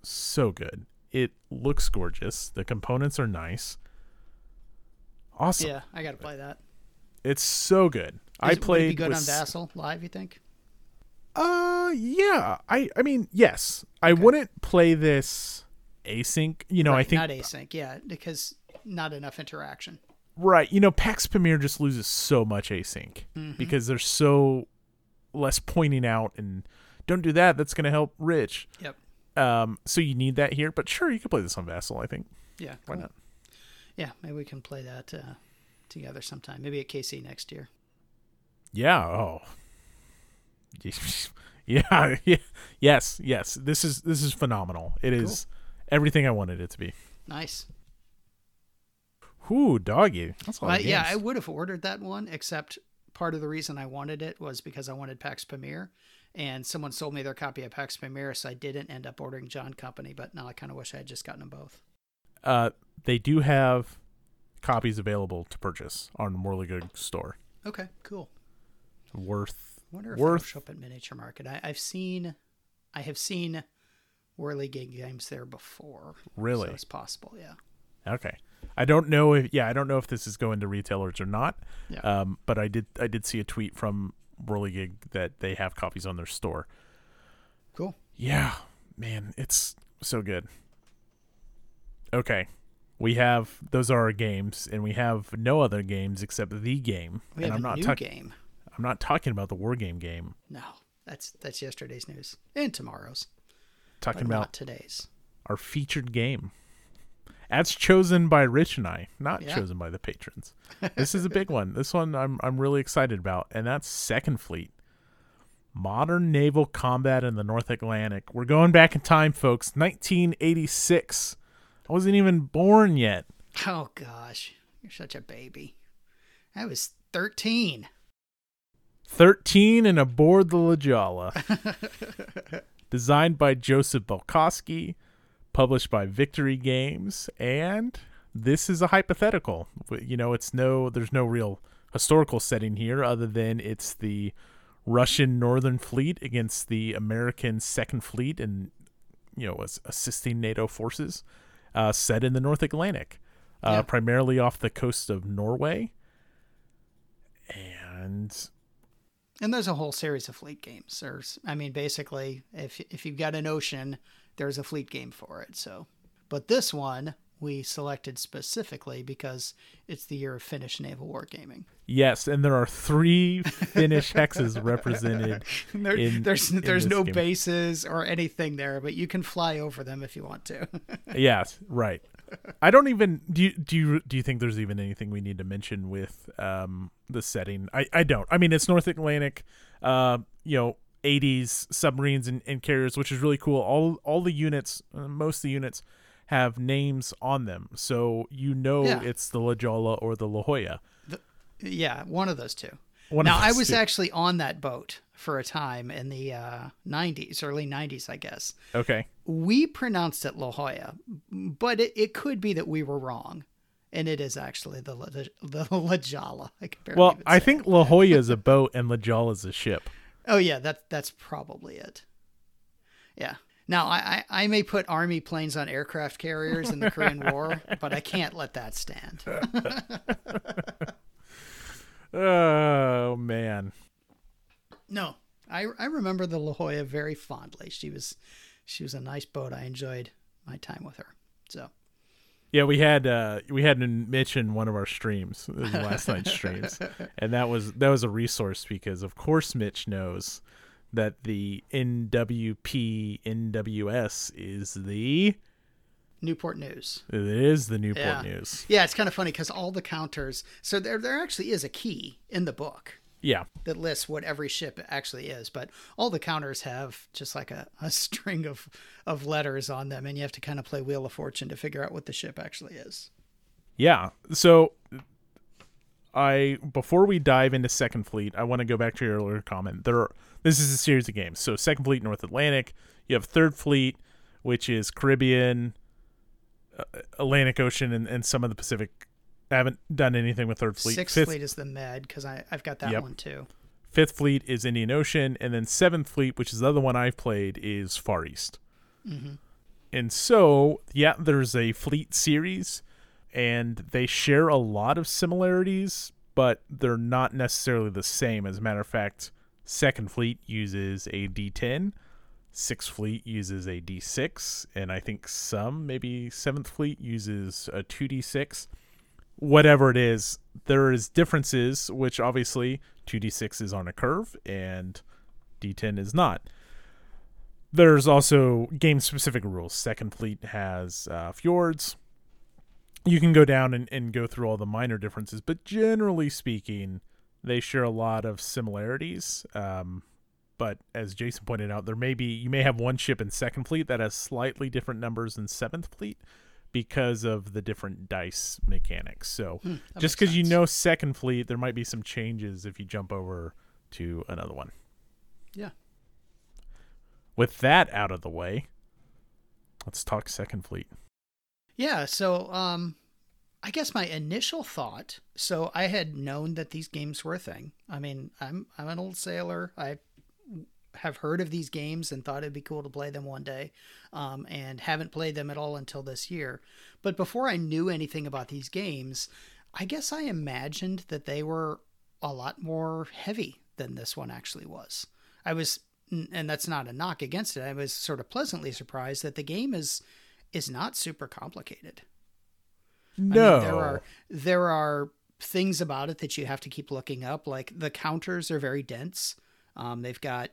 so good. It looks gorgeous. The components are nice. Awesome. Yeah, I got to play that. It's so good. I Is it- would it played be good with on Vassal live. You think? Uh, yeah. I I mean, yes. I wouldn't play this async. You know, I think not async. Yeah, because not enough interaction. right. You know, Pax Pamir just loses so much async because there's so less pointing out and don't do that. That's gonna help Rich. Yep. Um, so you need that here. But sure, you could play this on Vassal. I think. Yeah. Why cool. not? Yeah, maybe we can play that uh, together sometime. Maybe at KC next year. Yeah. Oh. Yeah, yeah, yes, yes. This is this is phenomenal. It is everything I wanted it to be. Nice. Whoo, doggy. That's a lot Well, of yeah, I would have ordered that one, except part of the reason I wanted it was because I wanted Pax Pamir, and someone sold me their copy of Pax Pamir, so I didn't end up ordering John Company. But now I kind of wish I had just gotten them both. uh, they do have copies available to purchase on Wehrlegig store. Okay, cool. Worth wonder if worth show up at Miniature Market. I, I've seen, I have seen Wehrlegig games there before. really so it's possible. Yeah. okay. I don't know if yeah I don't know if this is going to retailers or not. Yeah. Um, but I did I did see a tweet from Wehrlegig that they have copies on their store. Cool. Yeah, man, it's so good. Okay. We have those are our games, and we have no other games except the game. We and have I'm a not new talking. game. I'm not talking about the war game game. No, that's that's yesterday's news and tomorrow's. Talking about today's. our featured game. That's chosen by Rich and I, not Yeah. chosen by the patrons. This is a big one. This one I'm I'm really excited about, and that's Second Fleet. Modern naval combat in the North Atlantic. We're going back in time, folks. 1986. I wasn't even born yet. Oh gosh, you're such a baby. I was 13. 13 and aboard the La Jolla. Designed by Joseph Balkoski, published by Victory Games, and this is a hypothetical. You know, it's no there's no real historical setting here other than it's the Russian Northern Fleet against the American Second Fleet and you know, assisting NATO forces uh, set in the North Atlantic, uh, Yeah. primarily off the coast of Norway. And And there's a whole series of fleet games. There's, I mean, basically, if if you've got an ocean, there's a fleet game for it. So, but this one we selected specifically because it's the year of Finnish naval wargaming. Yes, and there are three Finnish hexes represented. There, in- there's in there's no game. bases or anything there, but you can fly over them if you want to. yes, right. I don't even do. You, do you do you think there's even anything we need to mention with um the setting? I I don't. I mean, it's North Atlantic, uh, you know, 80s submarines and, and carriers, which is really cool. All all the units, uh, most of the units have names on them, so you know Yeah. it's the La Jolla or the La Jolla. yeah, one of those two. One now I was two. actually on that boat for a time in the uh, 90s, early 90s, I guess. okay. We pronounced it La Jolla, but it, it could be that we were wrong. And it is actually the La, the La Jolla. I Well, I think it. La Jolla is a boat and La Jolla is a ship. Oh yeah, that that's probably it. Yeah. Now I, I, I may put army planes on aircraft carriers in the Korean War, but I can't let that stand. Oh man. No, I I remember the La Jolla very fondly. She was she was a nice boat. I enjoyed my time with her. So Yeah, we had uh we had Mitch in one of our streams, last night's streams, and that was that was a resource because of course Mitch knows that the NWP NWS is the Newport News. it is the Newport Yeah. News. Yeah, it's kind of funny because all the counters. So there there actually is a key in the book Yeah, that lists what every ship actually is, but all the counters have just like a, a string of of letters on them, and you have to kind of play Wheel of Fortune to figure out what the ship actually is. yeah. So I before we dive into Second Fleet, I want to go back to your earlier comment. There, are, this is a series of games. So Second Fleet, North Atlantic. You have Third Fleet, which is Caribbean, uh, Atlantic Ocean, and, and some of the Pacific. I haven't done anything with Third Fleet. Sixth Fifth, Fleet is the Med because I I've got that Yep. one too. Fifth Fleet is Indian Ocean, and then Seventh Fleet, which is the other one I've played, is Far East. Mm-hmm. And so, yeah, there's a fleet series, and they share a lot of similarities, but they're not necessarily the same. As a matter of fact, Second Fleet uses a D10, Sixth Fleet uses a D6, and I think some, maybe Seventh Fleet uses a 2D6 whatever it is, there is differences, which obviously 2d6 is on a curve and d10 is not. There's also game specific rules. Second Fleet has uh, fjords. You can go down and, and go through all the minor differences, but generally speaking, they share a lot of similarities. Um, but as Jason pointed out, there may be you may have one ship in Second Fleet that has slightly different numbers than Seventh Fleet because of the different dice mechanics. So that just because you know Second Fleet, there might be some changes if you jump over to another one. Yeah. With that out of the way, let's talk Second Fleet. Yeah, so um I guess my initial thought, so I had known that these games were a thing. I mean, I'm I'm an old sailor. I have heard of these games and thought it'd be cool to play them one day. Um, and haven't played them at all until this year. But before I knew anything about these games, I guess I imagined that they were a lot more heavy than this one actually was. I was and that's not a knock against it. I was sort of pleasantly surprised that the game is is not super complicated. I mean, No, there are there are things about it that you have to keep looking up. Like the counters are very dense. Um, they've got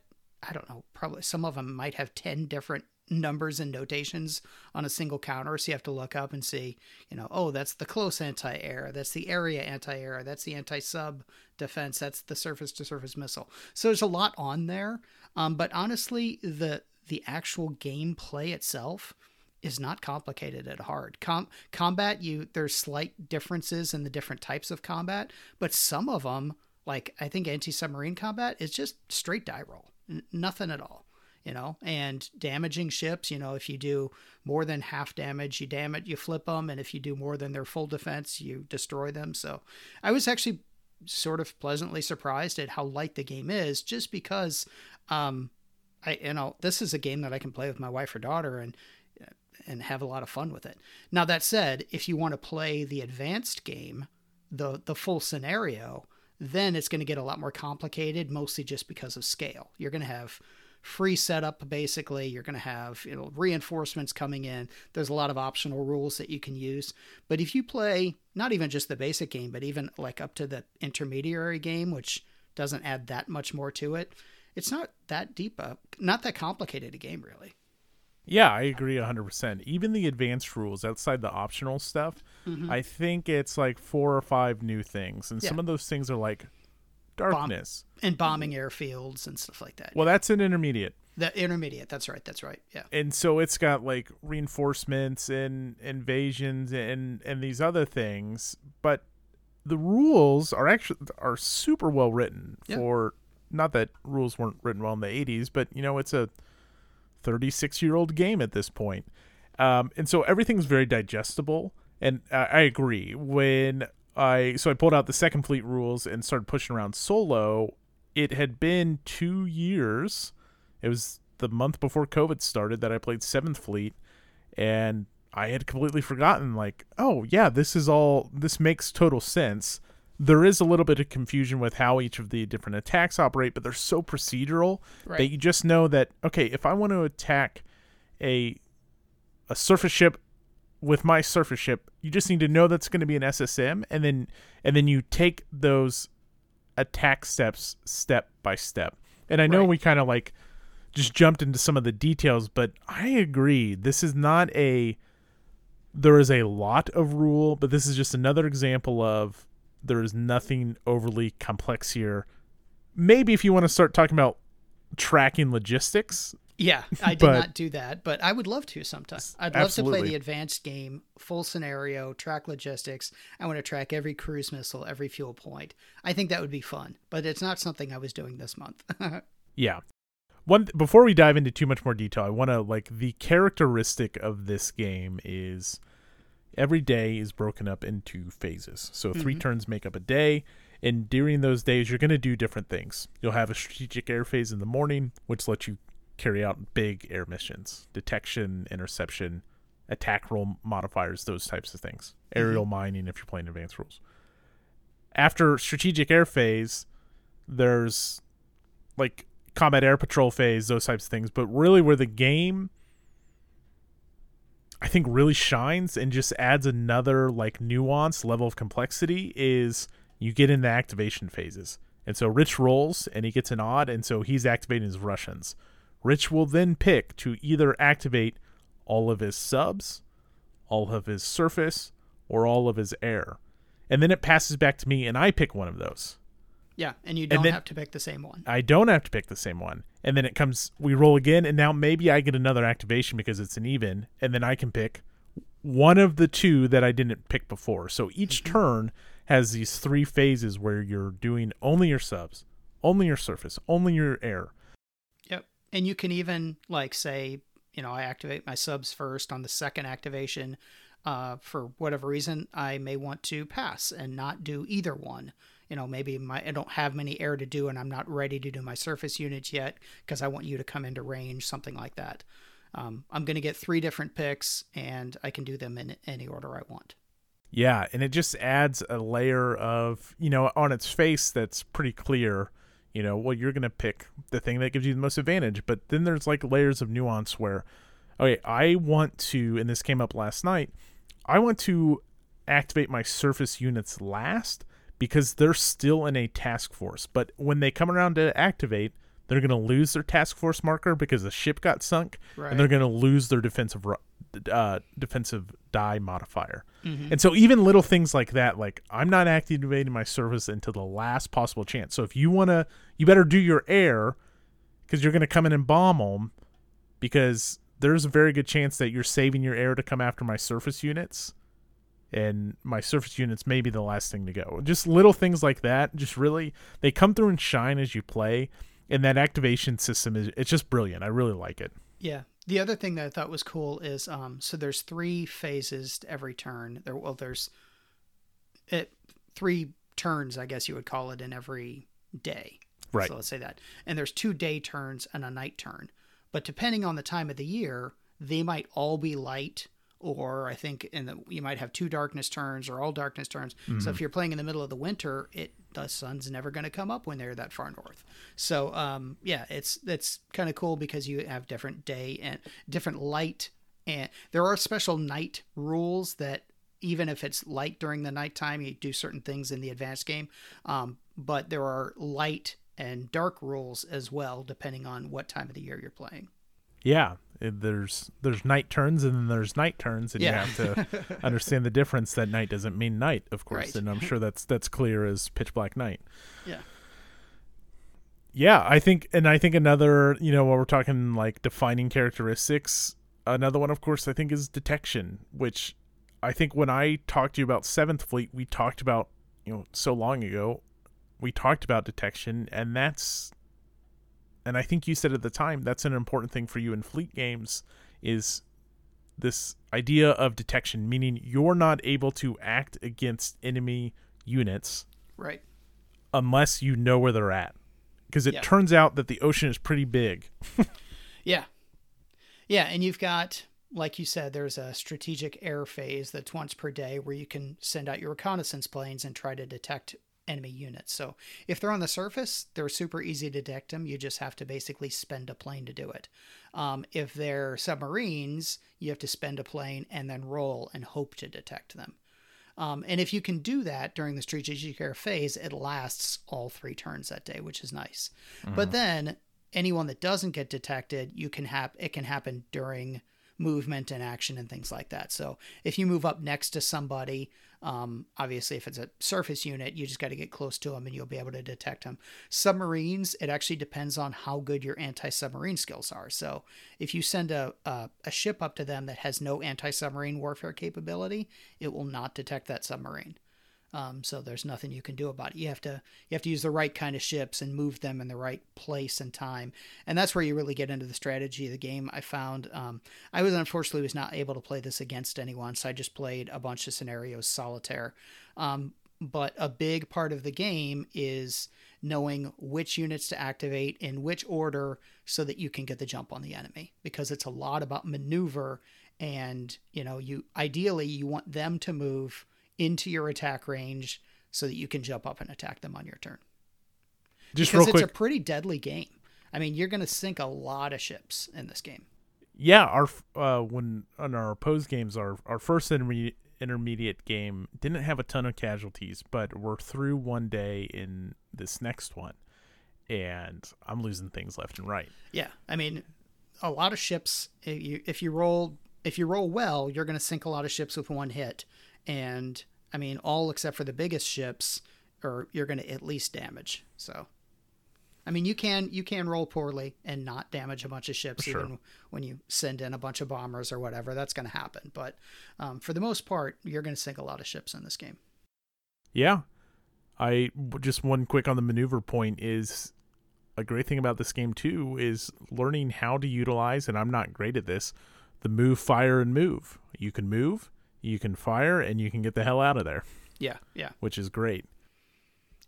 I don't know, probably some of them might have ten different numbers and notations on a single counter. So you have to look up and see, you know, oh, that's the close anti-air, that's the area anti-air, that's the anti-sub defense, that's the surface-to-surface missile. So there's a lot on there. Um, but honestly, the the actual gameplay itself is not complicated at hard. Com- combat, you there's slight differences in the different types of combat, but some of them, like I think anti-submarine combat, is just straight die roll, N- nothing at all. You know, and damaging ships. You know, if you do more than half damage, you damage, you flip them, and if you do more than their full defense, you destroy them. So, I was actually sort of pleasantly surprised at how light the game is, just because, um, I you know this is a game that I can play with my wife or daughter, and and have a lot of fun with it. Now that said, if you want to play the advanced game, the the full scenario, then it's going to get a lot more complicated, mostly just because of scale. You're going to have free setup basically. You're going to have you know reinforcements coming in. There's a lot of optional rules that you can use. But if you play not even just the basic game but even like up to the intermediary game which doesn't add that much more to it it's not that deep a not that complicated a game really Yeah, I agree 100%. Even the advanced rules outside the optional stuff, I think it's like four or five new things. And some Mm-hmm. Of those things are like darkness. and bombing airfields and stuff like that Well, that's an intermediate. The intermediate. That's right. That's right. Yeah. And so it's got like reinforcements and invasions and and these other things, but the rules are actually are super well written Yeah. for not that rules weren't written well in the 80s, but you know, it's a 36 year old game at this point. Um, and so everything's very digestible. And I I agree. When I so I pulled out the second fleet rules and started pushing around solo, it had been two years. It was the month before COVID started that I played Seventh Fleet, and I had completely forgotten. Like, oh yeah, this is all. This makes total sense. There is a little bit of confusion with how each of the different attacks operate, but they're so procedural that you just know that okay, if I want to attack a a surface ship with my surface ship, you just need to know that's going to be an SSM, and then and then you take those attack steps step by step. And I know Right. we kind of like just jumped into some of the details, but I agree. This is not a there is a lot of rule, but this is just another example of there is nothing overly complex here. Maybe if you want to start talking about tracking logistics, Yeah, I did But- not do that, but I would love to sometime. I'd love to play the advanced game, full scenario, track logistics. I want to track every cruise missile, every fuel point. I think that would be fun, but it's not something I was doing this month. Yeah. One before we dive into too much more detail, I want to like the characteristic of this game is every day is broken up into phases. So 3 mm-hmm. turns make up a day, and during those days you're going to do different things. You'll have a strategic air phase in the morning, which lets you carry out big air missions, detection, interception, attack roll modifiers, those types of things. Mm-hmm. Aerial mining if you're playing advanced rules. After strategic air phase, there's like combat air patrol phase, those types of things. But really, where the game, I think, really shines and just adds another like nuance level of complexity is you get into activation phases. And so Rich rolls and he gets an odd, and so he's activating his Russians. Rich will then pick to either activate all of his subs, all of his surface, or all of his air. And then it passes back to me, and I pick one of those. Yeah, and you don't then- have to pick the same one. I don't have to pick the same one. And then it comes, we roll again, and now maybe I get another activation because it's an even, and then I can pick one of the two that I didn't pick before. So each turn has these three phases where you're doing only your subs, only your surface, only your air. Yep. And you can even like say, you know, I activate my subs first on the second activation. Uh, for whatever reason, I may want to pass and not do either one. You know, maybe my I don't have many air to do, and I'm not ready to do my surface units yet because I want you to come into range, something like that. Um, I'm going to get three different picks, and I can do them in any order I want. Yeah, and it just adds a layer of, you know, on its face that's pretty clear, you know, well, you're going to pick the thing that gives you the most advantage. But then there's like layers of nuance where, okay, I want to, and this came up last night, I want to activate my surface units last because they're still in a task force. But when they come around to activate, they're going to lose their task force marker because the ship got sunk, Right. and they're going to lose their defensive uh, defensive die modifier. And so even little things like that, like I'm not activating my surface until the last possible chance. So if you want to, you better do your air because you're going to come in and bomb them because there's a very good chance that you're saving your air to come after my surface units. And my surface units may be the last thing to go. Just little things like that, just really they come through and shine as you play. And that activation system is it's just brilliant. I really like it. Yeah. The other thing that I thought was cool is um so there's three phases to every turn. There well there's it three turns, I guess you would call it in every day. Right. So let's say that. And there's two day turns and a night turn. But depending on the time of the year, they might all be light or I think in the you might have two darkness turns or all darkness turns. So if you're playing in the middle of the winter, it the sun's never going to come up when they're that far north. So um, yeah, it's it's kind of cool because you have different day and different light and there are special night rules that even if it's light during the nighttime, you do certain things in the advanced game. Um, but there are light and dark rules as well, depending on what time of the year you're playing. Yeah, it- there's there's night turns and then there's night turns, and Yeah. you have to understand the difference. That night doesn't mean night, of course, Right. and I'm sure that's that's clear as pitch black night. Yeah. Yeah, I think, and I think another, you know, while we're talking like defining characteristics, another one, of course, I think is detection, which I think when I talked to you about Seventh Fleet, we talked about, you know, so long ago, we talked about detection, and that's, and I think you said at the time that's an important thing for you in fleet games is this idea of detection, meaning you're not able to act against enemy units Right. unless you know where they're at. Because it Yeah. turns out that the ocean is pretty big. Yeah. Yeah, and you've got, like you said, there's a strategic air phase that's once per day where you can send out your reconnaissance planes and try to detect enemy units. So if they're on the surface, they're super easy to detect them. You just have to basically spend a plane to do it. Um, if they're submarines, you have to spend a plane and then roll and hope to detect them. Um, and if you can do that during the strategic air phase, it lasts all three turns that day, which is nice. But then anyone that doesn't get detected, you can have it can happen during movement and action and things like that. So if you move up next to somebody, um, obviously if it's a surface unit, you just got to get close to them and you'll be able to detect them. Submarines, it actually depends on how good your anti-submarine skills are. So if you send a a, a ship up to them that has no anti-submarine warfare capability, it will not detect that submarine. Um, so there's nothing you can do about it. You have to you have to use the right kind of ships and move them in the right place and time, and that's where you really get into the strategy of the game. I found um, I was unfortunately was not able to play this against anyone, so I just played a bunch of scenarios solitaire. Um, but a big part of the game is knowing which units to activate in which order so that you can get the jump on the enemy because it's a lot about maneuver and you know you ideally you want them to move into your attack range so that you can jump up and attack them on your turn. Just because it's quick, a pretty deadly game. I mean, you're going to sink a lot of ships in this game. yeah, our uh, when on our opposed games, our our first intermediate intermediate game didn't have a ton of casualties, but we're through one day in this next one, and I'm losing things left and right. Yeah, I mean, a lot of ships. If you if you roll if you roll well, you're going to sink a lot of ships with one hit. And I mean, all except for the biggest ships or you're going to at least damage. So, I mean, you can you can roll poorly and not damage a bunch of ships, Sure. even when you send in a bunch of bombers or whatever. That's going to happen. But um, for the most part, you're going to sink a lot of ships in this game. Yeah. I just one quick on the maneuver point is a great thing about this game too is learning how to utilize and I'm not great at this, the move fire and move. You can move, you can fire and you can get the hell out of there, Yeah, yeah. which is great.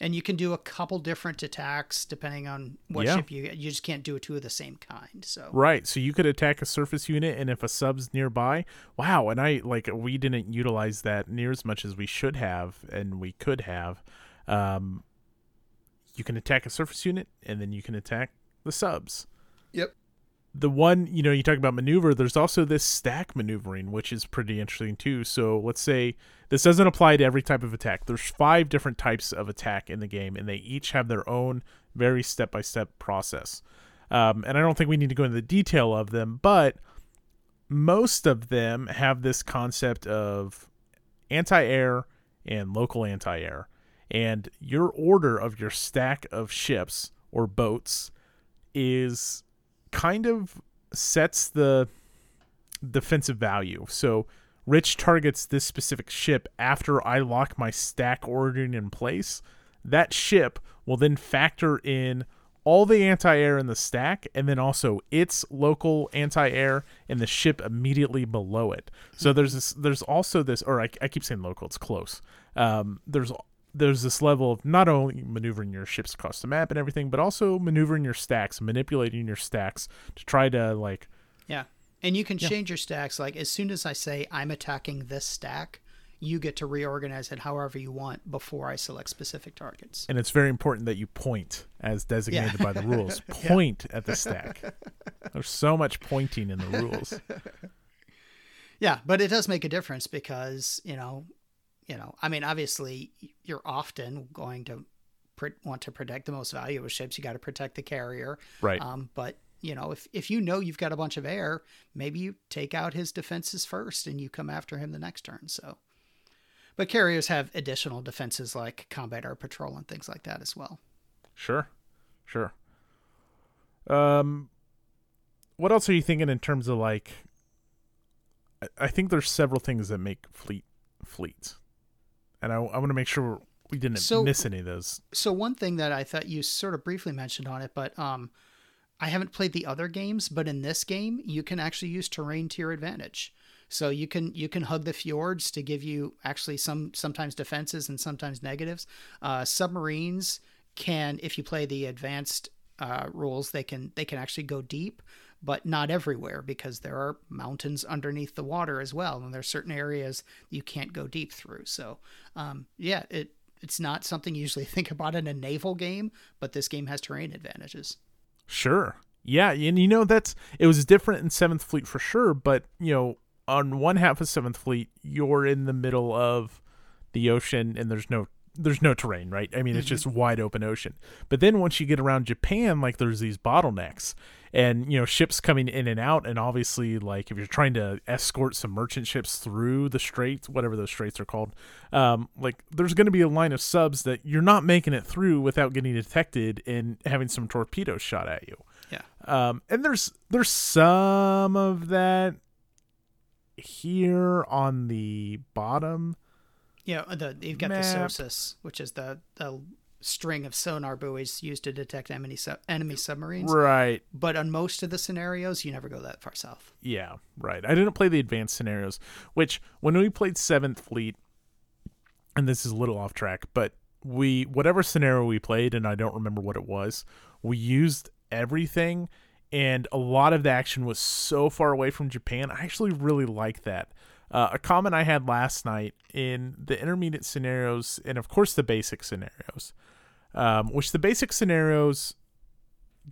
And you can do a couple different attacks depending on what Yeah. ship you get. You just can't do two of the same kind. So Right. So you could attack a surface unit and if a sub's nearby, wow, and I like we didn't utilize that near as much as we should have and we could have. Um you can attack a surface unit and then you can attack the subs. Yep. The one, you know, you talk about maneuver, there's also this stack maneuvering, which is pretty interesting too. So let's say this doesn't apply to every type of attack. There's five different types of attack in the game, and they each have their own very step by step process. Um, and I don't think we need to go into the detail of them, but most of them have this concept of anti air and local anti air. And your order of your stack of ships or boats is kind of sets the defensive value. So Rich targets this specific ship after I lock my stack ordering in place. That ship will then factor in all the anti-air in the stack and then also its local anti-air and the ship immediately below it. So there's this there's also this or I, I keep saying local, it's close. Um, there's there's this level of not only maneuvering your ships across the map and everything, but also maneuvering your stacks, manipulating your stacks to try to like yeah, and you can change your stacks. Like as soon as I say I'm attacking this stack, you get to reorganize it however you want before I select specific targets. and it's very important that you point as designated by the rules. Point at the stack. There's so much pointing in the rules. Yeah, but it does make a difference because you know, you know, I mean, obviously, you're often going to pr- want to protect the most valuable ships. You got to protect the carrier, Right. Um, but you know, if if you know you've got a bunch of air, maybe you take out his defenses first and you come after him the next turn. So, but carriers have additional defenses like combat air patrol and things like that as well. Sure. Sure. Um what else are you thinking in terms of like I, I think there's several things that make fleet fleets. And I, I want to make sure we didn't So- miss any of those. So one thing that I thought you sort of briefly mentioned on it, but um, I haven't played the other games, but in this game you can actually use terrain to your advantage. So you can you can hug the fjords to give you actually some sometimes defenses and sometimes negatives. Uh, submarines can, if you play the advanced uh, rules, they can they can actually go deep, but not everywhere because there are mountains underneath the water as well, and there's certain areas you can't go deep through. So um, yeah, it it's not something you usually think about in a naval game, but this game has terrain advantages. Sure. Yeah, and you know that's it was different in Seventh Fleet for sure, but you know, on one half of Seventh Fleet, you're in the middle of the ocean and there's no there's no terrain, right? I mean, it's just wide open ocean. But then once you get around Japan, like there's these bottlenecks and you know, ships coming in and out and obviously like if you're trying to escort some merchant ships through the straits, whatever those straits are called, um like there's going to be a line of subs that you're not making it through without getting detected and having some torpedoes shot at you. Yeah. Um, and there's there's some of that here on the bottom. Yeah, the you've got Map. the SOSUS, which is the the string of sonar buoys used to detect enemy sub- enemy submarines. Right. But on most of the scenarios, you never go that far south. Yeah, right. I didn't play the advanced scenarios, which when we played Seventh Fleet, and this is a little off track, but we whatever scenario we played, and I don't remember what it was, we used everything, and a lot of the action was so far away from Japan. I actually really like that. Uh, a comment I had last night in the intermediate scenarios, and of course the basic scenarios, um, which the basic scenarios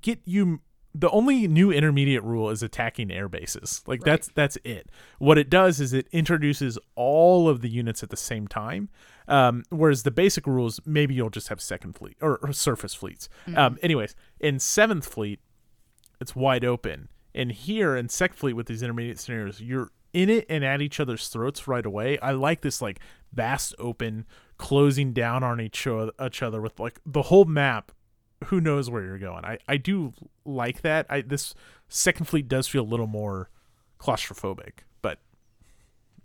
get you the only new intermediate rule is attacking air bases. Like that's that's it. What it does is it introduces all of the units at the same time. Um, whereas the basic rules, maybe you'll just have second fleet or, or surface fleets. Um, anyways, in seventh fleet, it's wide open. And here in second fleet with these intermediate scenarios, you're in it and at each other's throats right away. I like this like vast open closing down on each other, each other with like the whole map. Who knows where you're going? I I do like that. I this second fleet does feel a little more claustrophobic, but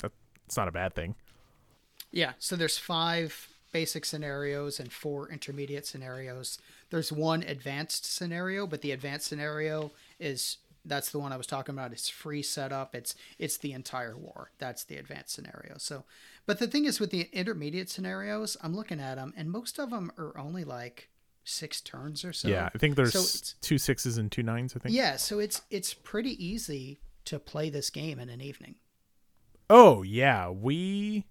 that's not a bad thing. Yeah, so there's five basic scenarios and four intermediate scenarios. There's one advanced scenario, but the advanced scenario is that's the one I was talking about. It's free setup. It's it's the entire war. That's the advanced scenario. So, but the thing is with the intermediate scenarios, I'm looking at them, and most of them are only like six turns or so. Yeah, I think there's So two sixes and two nines. I think. Yeah, so it's it's pretty easy to play this game in an evening. Oh yeah, we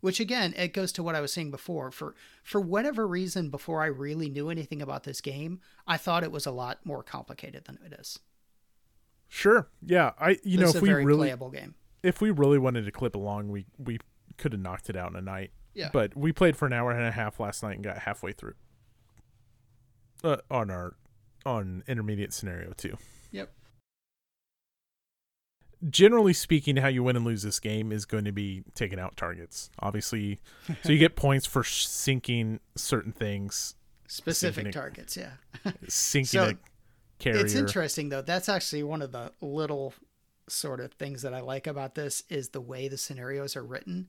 Which again, it goes to what I was saying before. For for whatever reason, before I really knew anything about this game, I thought it was a lot more complicated than it is. Sure. Yeah, I you know if a we very really playable game. if we really wanted to clip along, we we could have knocked it out in a night. Yeah. But we played for an hour and a half last night and got halfway through. Uh, on our on intermediate scenario too. Yep. Generally speaking, how you win and lose this game is going to be taking out targets. Obviously, so you get points for sinking certain things, Specific Sinking targets, yeah. sinking So, carrier. It's interesting though. That's actually one of the little sort of things that I like about this is the way the scenarios are written.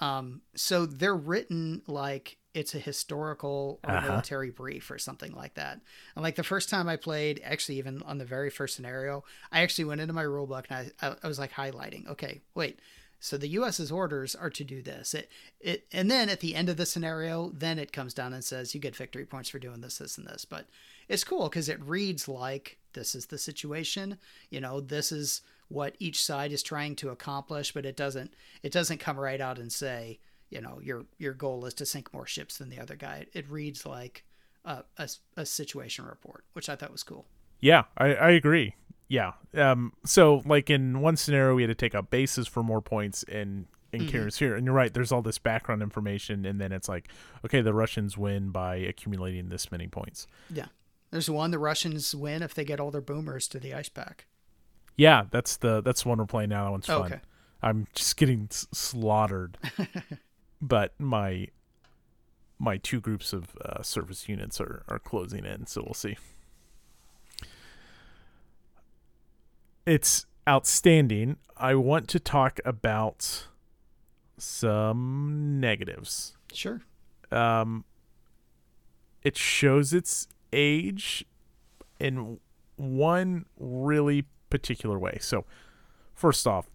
Um, so they're written like it's a historical or Uh-huh. military brief or something like that. And like the first time I played, actually even on the very first scenario, I actually went into my rulebook and I, I, I was like highlighting. Okay, wait. So the U.S.'s orders are to do this. It, it, and then at the end of the scenario, then it comes down and says you get victory points for doing this, this, and this. But it's cool because it reads like this is the situation. You know, this is what each side is trying to accomplish, but it doesn't. It doesn't come right out and say, you know, your your goal is to sink more ships than the other guy. It reads like a, a, a situation report, which I thought was cool. Yeah, I, I agree. Yeah. Um. So, like in one scenario, we had to take out bases for more points and and Mhm. carriers here. And you're right. There's all this background information, and then it's like, okay, the Russians win by accumulating this many points. Yeah. There's one the Russians win if they get all their boomers to the ice pack. Yeah, that's the that's the one we're playing now. That one's Oh, fun. okay. I'm just getting s- slaughtered, but my my two groups of uh, service units are are closing in, so we'll see. It's outstanding. I want to talk about some negatives. Sure. Um, it shows its age in one really particular way. So, first off,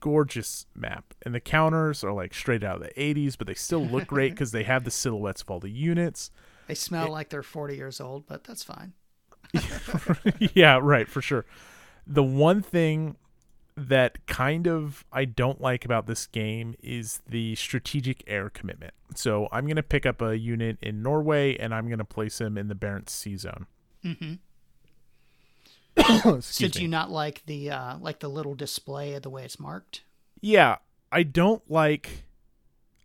gorgeous map, and the counters are like straight out of the 80s, but they still look great because they have the silhouettes of all the units. They smell like they're 40 years old, but that's fine. yeah, right, for sure. The one thing that kind of I don't like about this game is the strategic air commitment. So I'm going to pick up a unit in Norway and I'm going to place him in the Barents Sea Zone. Mm-hmm. So do you not like the uh, like the little display of the way it's marked? Yeah, I don't like.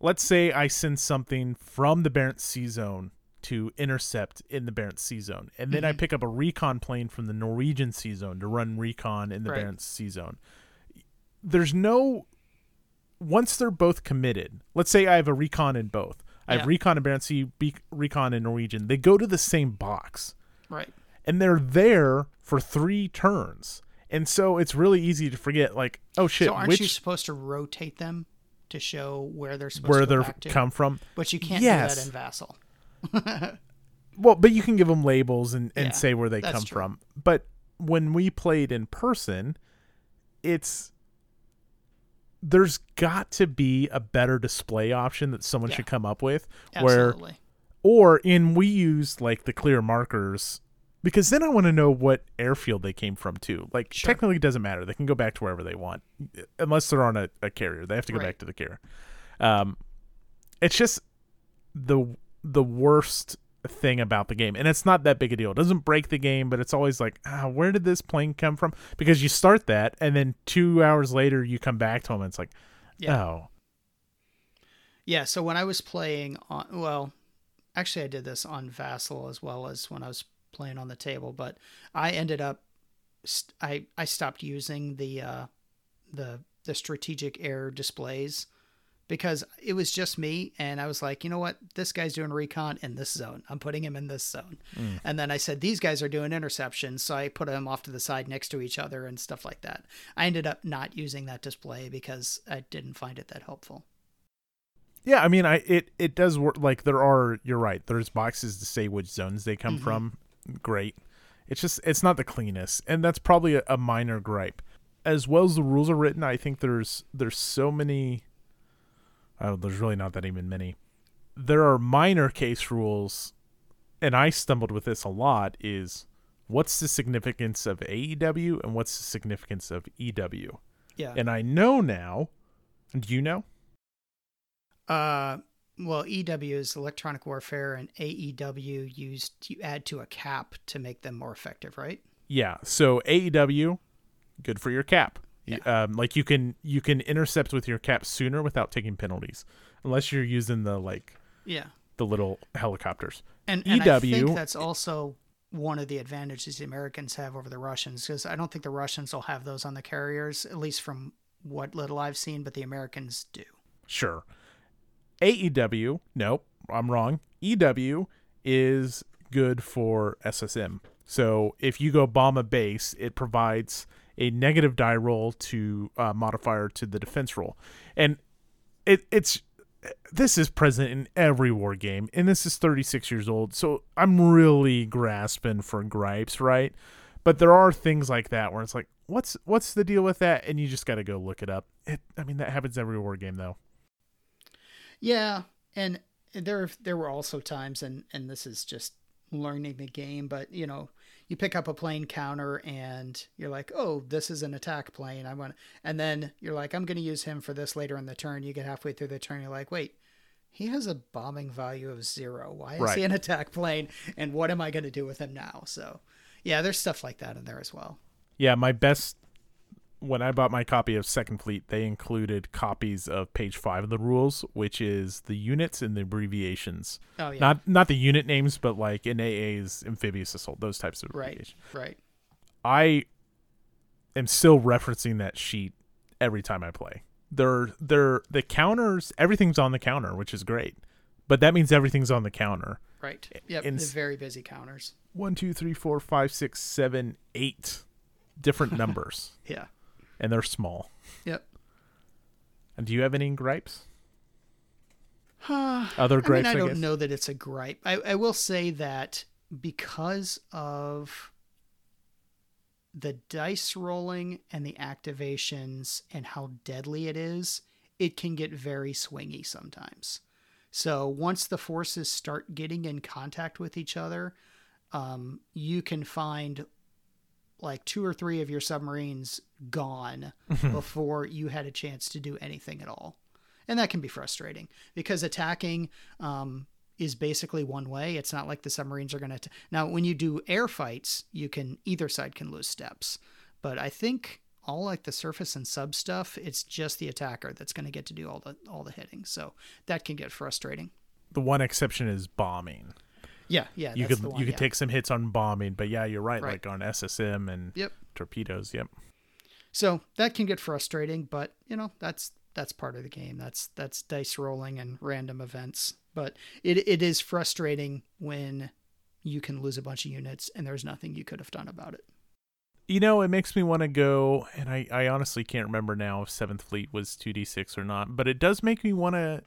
Let's say I send something from the Barents Sea Zone to intercept in the Barents Sea Zone, and then I Mhm. pick up a recon plane from the Norwegian Sea Zone to run recon in the Right. Barents Sea Zone. There's no. Once they're both committed, let's say I have a recon in both. I have recon in Barents Sea, recon in Norwegian. They go to the same box Right. and they're there for three turns. And so it's really easy to forget, like, oh shit, so aren't which you supposed to rotate them to show where they're supposed where to they're to? come from. But you can't Yes. do that in Vassal. Well, but you can give them labels and, and Yeah, say where they come true. from. But when we played in person, it's there's got to be a better display option that someone Yeah. should come up with where or in we use like the clear markers because then I want to know what airfield they came from too. Like Sure. technically it doesn't matter. They can go back to wherever they want unless they're on a, a carrier. They have to go Right. back to the carrier. Um it's just the the worst thing about the game. And it's not that big a deal. It doesn't break the game, but it's always like, ah, where did this plane come from? Because you start that and then 2 hours later you come back to them and it's like, Yeah. oh, Yeah, so when I was playing on, well, actually, I did this on Vassal as well as when I was playing on the table, but I ended up, st- I I stopped using the uh, the the strategic air displays because it was just me and I was like, you know what, this guy's doing recon in this zone. I'm putting him in this zone. Mm. And then I said these guys are doing interceptions, so I put them off to the side next to each other and stuff like that. I ended up not using that display because I didn't find it that helpful. Yeah, I mean, I it it does work. Like there are, you're right. There's boxes to say which zones they come mm-hmm. from. Great. It's just it's not the cleanest, and that's probably a, a minor gripe. As well as the rules are written, I think there's there's so many Oh, there's really not that even many. There are minor case rules, and I stumbled with this a lot. Is what's the significance of AEW and what's the significance of EW? Yeah. And I know now. Do you know? Uh, well, EW is electronic warfare, and AEW used you add to a cap to make them more effective, right? Yeah. So AEW, good for your cap. Yeah. Um, like you can you can intercept with your cap sooner without taking penalties, unless you're using the like yeah the little helicopters. And, and EW, I think that's also one of the advantages the Americans have over the Russians because I don't think the Russians will have those on the carriers, at least from what little I've seen, but the Americans do. Sure. AEW, nope, I'm wrong. EW is good for SSM. So if you go bomb a base, it provides a negative die roll to uh, modifier to the defense roll, and it it's this is present in every war game, and this is 36 years old, so I'm really grasping for gripes, right? But there are things like that where it's like, what's what's the deal with that? And you just got to go look it up. It, I mean, that happens every war game, though. Yeah, and there there were also times, and and this is just learning the game, but you know, you pick up a plane counter and you're like, oh, this is an attack plane. I want, and then you're like, I'm going to use him for this later in the turn. You get halfway through the turn, you're like, wait, he has a bombing value of zero. Why is right. he an attack plane? And what am I going to do with him now? So, yeah, there's stuff like that in there as well. Yeah, my best when I bought my copy of Second Fleet, they included copies of page five of the rules, which is the units and the abbreviations. Oh yeah. Not not the unit names, but like in AA's amphibious assault, those types of abbreviations. right. Right. I am still referencing that sheet every time I play. They're they're the counters. Everything's on the counter, which is great, but that means everything's on the counter. Right. Yep. And very busy counters. One, two, three, four, five, six, seven, eight different numbers. yeah and they're small. Yep. And do you have any gripes? Other gripes? I, mean, I, I don't know that it's a gripe. I, I will say that because of the dice rolling and the activations and how deadly it is, it can get very swingy sometimes. So once the forces start getting in contact with each other, um, you can find like two or three of your submarines gone before you had a chance to do anything at all. And that can be frustrating because attacking um, is basically one way. It's not like the submarines are going to. Now, when you do air fights, you can either side can lose steps, but I think all like the surface and sub stuff, it's just the attacker that's going to get to do all the all the hitting. So that can get frustrating. The one exception is bombing. Yeah, yeah. You could one, you could yeah. take some hits on bombing, but yeah, you're right, right. Like on SSM and yep. torpedoes. Yep. So that can get frustrating, but you know that's that's part of the game. That's that's dice rolling and random events. But it it is frustrating when you can lose a bunch of units and there's nothing you could have done about it. You know, it makes me want to go, and I, I honestly can't remember now if Seventh Fleet was 2d6 or not, but it does make me want to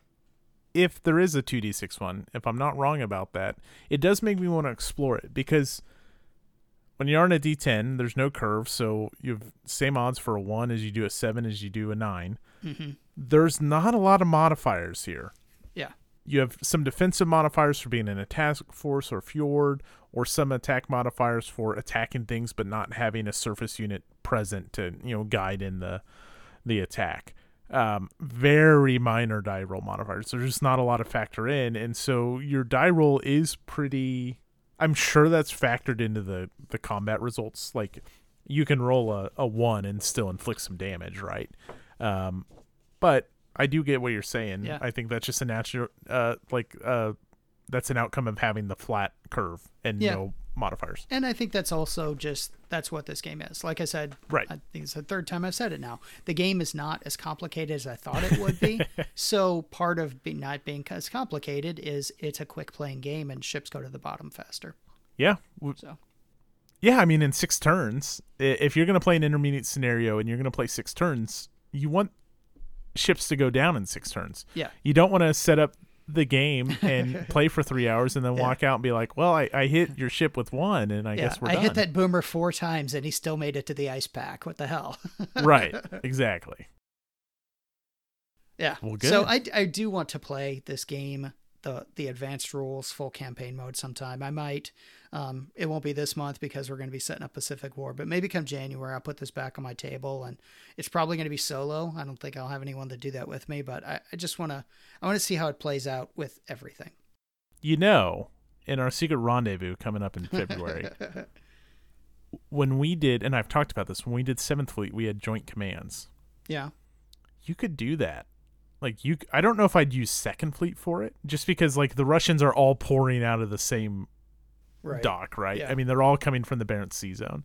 if there is a 2d6 one, if I'm not wrong about that, it does make me want to explore it because when you're on a d10, there's no curve, so you have same odds for a 1 as you do a 7 as you do a 9. Mm-hmm. There's not a lot of modifiers here. Yeah. You have some defensive modifiers for being in a task force or fjord, or some attack modifiers for attacking things but not having a surface unit present to, you know, guide in the the attack um, very minor die roll modifiers. There's just not a lot of factor in, and so your die roll is pretty. I'm sure that's factored into the the combat results. Like you can roll a, a one and still inflict some damage, right? Um, but I do get what you're saying. Yeah. I think that's just a natural, uh, like uh, that's an outcome of having the flat curve and yeah. no modifiers. And I think that's also just that's what this game is. Like I said, Right. I think it's the third time I've said it now. The game is not as complicated as I thought it would be. so part of be, not being as complicated is it's a quick playing game and ships go to the bottom faster. Yeah. So Yeah, I mean, in six turns, if you're going to play an intermediate scenario and you're going to play six turns, you want ships to go down in six turns. yeah, You don't want to set up the game and play for three hours and then Yeah. walk out and be like, well, I, I hit your ship with one and I yeah. guess we're I done. hit that boomer four times and he still made it to the ice pack. What the hell? right. Exactly. Yeah. Well, good. So. I, I do want to play this game, the the advanced rules, full campaign mode sometime. I might. Um, it won't be this month because we're going to be setting up Pacific War, but maybe come January, I'll put this back on my table, and it's probably going to be solo. I don't think I'll have anyone to do that with me, but I, I just want to I want to see how it plays out with everything. You know, in our secret rendezvous coming up in February, when we did, and I've talked about this, when we did Seventh Fleet, we had joint commands. yeah. You could do that. Like you, I don't know if I'd use Second Fleet for it, just because like the Russians are all pouring out of the same Right. dock, right? Yeah. I mean, they're all coming from the Barents Sea Zone.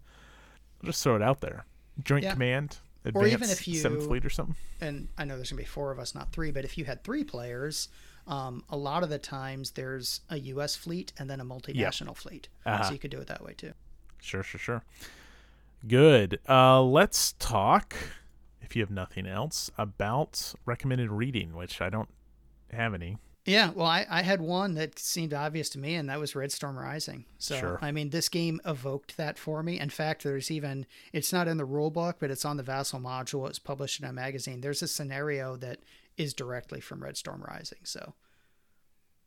I'll just throw it out there. Joint Yeah. command, Or even if you- Seventh Fleet or something. and I know there's gonna be four of us, not three, but if you had three players, um, a lot of the times there's a U.S. fleet and then a multinational fleet, Uh-huh. so you could do it that way too. Sure, sure, sure. Good. Uh, let's talk, if you have nothing else, about recommended reading, which I don't have any. Yeah, well, I, I had one that seemed obvious to me, and that was Red Storm Rising. So, Sure. I mean, this game evoked that for me. In fact, there's even, it's not in the rule book, but it's on the Vassal module. It's published in a magazine. There's a scenario that is directly from Red Storm Rising. So,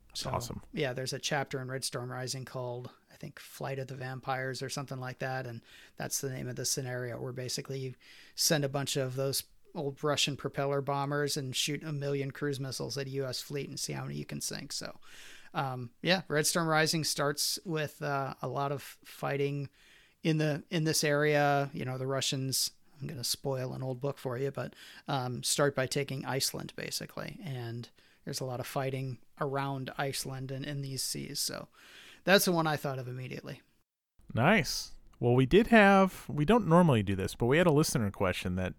That's awesome. yeah, there's a chapter in Red Storm Rising called, I think, Flight of the Vampires or something like that. And that's the name of the scenario where basically you send a bunch of those old Russian propeller bombers and shoot a million cruise missiles at a U.S. fleet and see how many you can sink. So, um, yeah, Red Storm Rising starts with uh, a lot of fighting in the in this area. You know, the Russians. I'm going to spoil an old book for you, but um, start by taking Iceland basically, and there's a lot of fighting around Iceland and in these seas. So that's the one I thought of immediately. Nice. Well, we did have, we don't normally do this, but we had a listener question that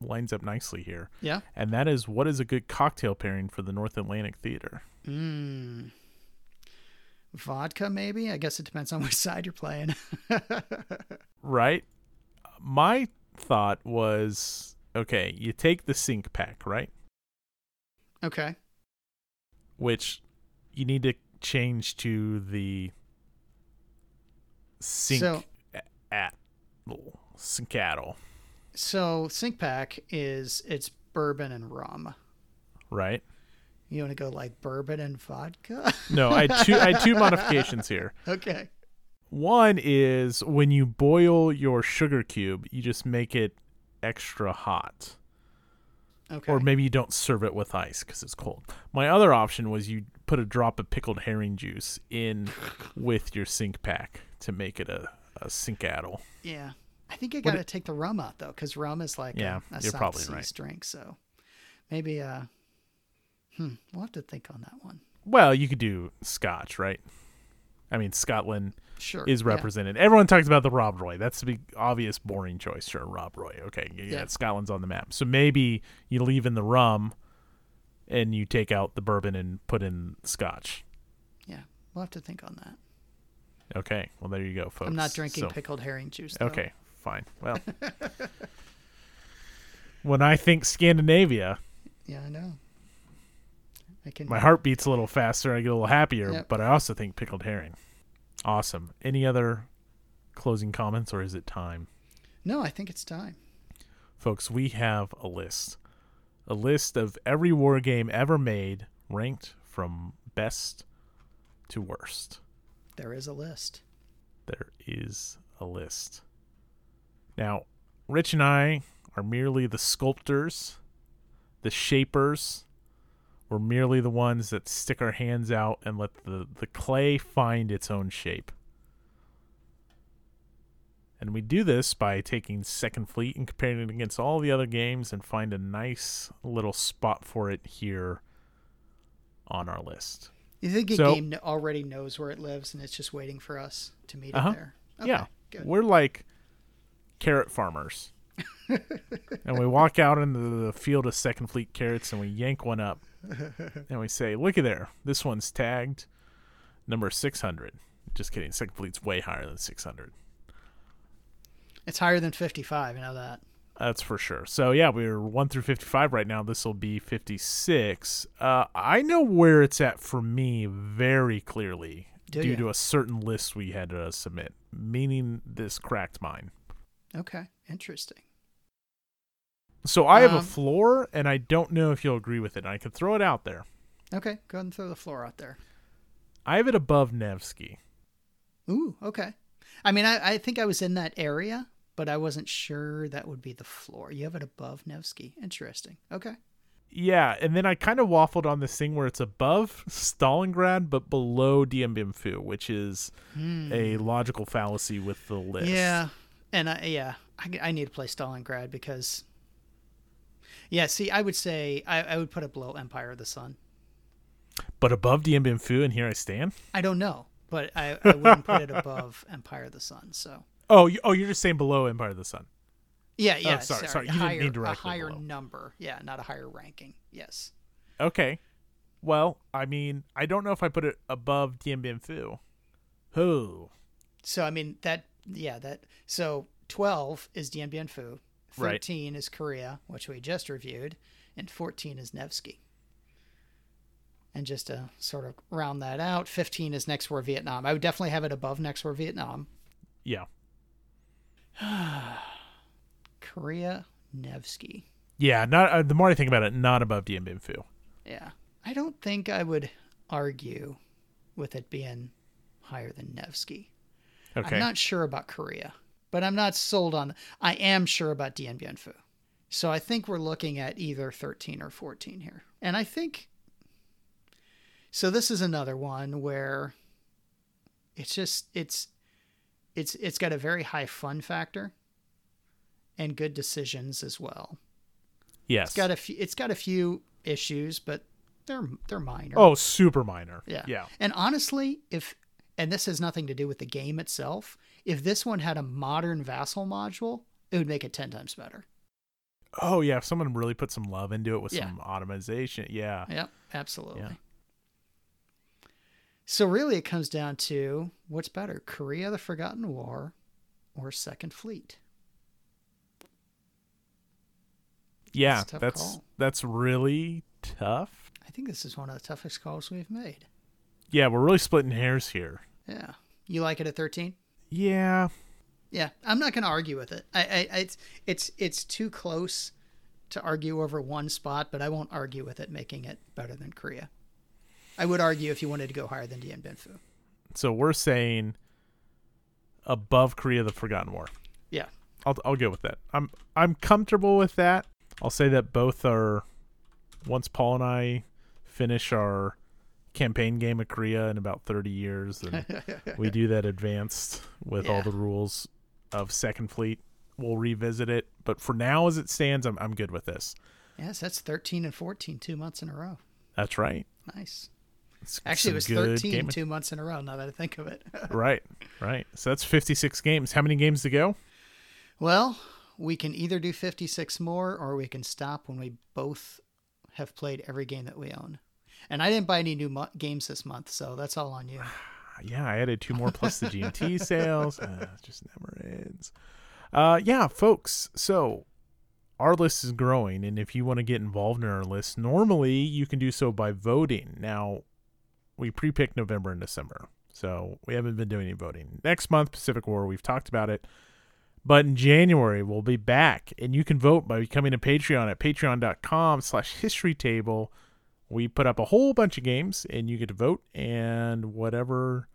lines up nicely here. Yeah. And that is what is a good cocktail pairing for the North Atlantic Theater? Mm. Vodka, maybe. I guess it depends on which side you're playing. Right? My thought was okay, you take the sink pack, right? okay. Which you need to change to the sink So- at Sinkattle, So sink pack is it's bourbon and rum. right? You want to go like bourbon and vodka? No, I had two I had two modifications here. okay. One is when you boil your sugar cube, you just make it extra hot. Okay. Or maybe you don't serve it with ice because it's cold. My other option was you put a drop of pickled herring juice in with your sink pack to make it a, a sink addle. yeah. I think you got to take the rum out though, because rum is like Yeah, a, a you're South probably Seas right. drink. So maybe uh, hmm, we'll have to think on that one. Well, you could do scotch, right? I mean, Scotland Sure. is yeah. represented. Everyone talks about the Rob Roy. That's the obvious, boring choice. Sure, Rob Roy. Okay, yeah, Yeah. Scotland's on the map. So maybe you leave in the rum and you take out the bourbon and put in scotch. Yeah, we'll have to think on that. Okay, well, there you go, folks. I'm not drinking So- pickled herring juice. Though. Okay, fine. Well, when I think Scandinavia, Yeah, I know. I can. my heart beats a little faster. I get a little happier, Yep. but I also think pickled herring. Awesome. Any other closing comments, or is it time? No, I think it's time. Folks, we have a list. A list of every war game ever made, ranked from best to worst. There is a list. There is a list. Now, Rich and I are merely the sculptors, the shapers. We're merely the ones that stick our hands out and let the, the clay find its own shape. And we do this by taking Second Fleet and comparing it against all the other games and find a nice little spot for it here on our list. You think a So- game already knows where it lives and it's just waiting for us to meet Uh-huh. it there? yeah, good. we're like carrot farmers, and we walk out into the field of Second Fleet carrots and we yank one up, and we say, "Looky there, this one's tagged number six hundred." Just kidding. Second Fleet's way higher than six hundred. It's higher than 55. You know that. That's for sure. So yeah, we're one through fifty-five right now. This will be fifty-six. Uh, I know where it's at for me very clearly Do due ya? to a certain list we had to submit. Meaning this cracked mine. Okay, interesting. So I have a Um, floor, and I don't know if you'll agree with it. I could throw it out there. Okay, go ahead and throw the floor out there. I have it above Nevsky. Ooh, okay. I mean, I, I think I was in that area, but I wasn't sure that would be the floor. You have it above Nevsky. Interesting. Okay. Yeah, and then I kind of waffled on this thing where it's above Stalingrad but below Dien Bien Phu, which is a logical fallacy with the list. Yeah, and I, yeah, I, I need to play Stalingrad because. Yeah, see, I would say I, I would put it below Empire of the Sun. But above Dien Bien Phu, and here I stand. I don't know, but I, I wouldn't put it above Empire of the Sun. So Oh, you, oh, you're just saying below Empire of the Sun. yeah, yeah, Oh, sorry, sorry, a you didn't higher, mean a directly higher below. number. Yeah, not a higher ranking. Yes. Okay. Well, I mean, I don't know if I put it above Dien Bien Phu. Who? So I mean that yeah that so twelve is Dien Bien Phu, Right. thirteen is Korea, which we just reviewed, and fourteen is Nevsky. And just to sort of round that out, fifteen is Next War Vietnam. I would definitely have it above Next War Vietnam. Yeah. Korea, Nevsky. Yeah, not uh, the more I think about it, not above Dien Bien Phu. Yeah, I don't think I would argue with it being higher than Nevsky. Okay. I'm not sure about Korea, but I'm not sold on. I am sure about Dien Bien Phu. So I think we're looking at either 13 or 14 here. And I think. So this is another one where it's just it's it's it's got a very high fun factor and good decisions as well. yes. It's got a few it's got a few issues, but they're they're minor. oh, super minor. Yeah. Yeah. And honestly, if and this has nothing to do with the game itself, if this one had a modern vassal module, it would make it 10 times better. Oh yeah, if someone really put some love into it with Yeah. some automation, yeah. Yep, absolutely. Yeah. So really it comes down to what's better, Korea the Forgotten War or Second Fleet? Yeah, tough that's that's really tough. I think this is one of the toughest calls we've made. Yeah, we're really splitting hairs here. Yeah. You like it at 13? Yeah. Yeah, I'm not going to argue with it. I, I, it's, it's, it's too close to argue over one spot, but I won't argue with it making it better than Korea. I would argue if you wanted to go higher than Dien Bien Phu. So we're saying above Korea the Forgotten War. Yeah, I'll I'll go with that. I'm I'm comfortable with that. I'll say that both are once Paul and I finish our campaign game of Korea in about 30 years and we do that advanced with all the rules of Second Fleet, we'll revisit it, but for now as it stands I'm I'm good with this. yes, that's 13 and 14, two months in a row. That's right. Nice. It's Actually, it was some good 13 gaming. two months in a row. Now that I think of it. right. Right. So that's 56 games. How many games to go? well, we can either do 56 more, or we can stop when we both have played every game that we own. And I didn't buy any new mo- games this month, so that's all on you. yeah, I added two more plus the GMT sales. Uh, just never ends. Uh, yeah, folks. So our list is growing, and if you want to get involved in our list, normally you can do so by voting. Now, we pre-picked November and December, so we haven't been doing any voting. Next month, Pacific War, we've talked about it. But in January, we'll be back, and you can vote by becoming a Patreon at patreon.com slash history table. We put up a whole bunch of games, and you get to vote, and whatever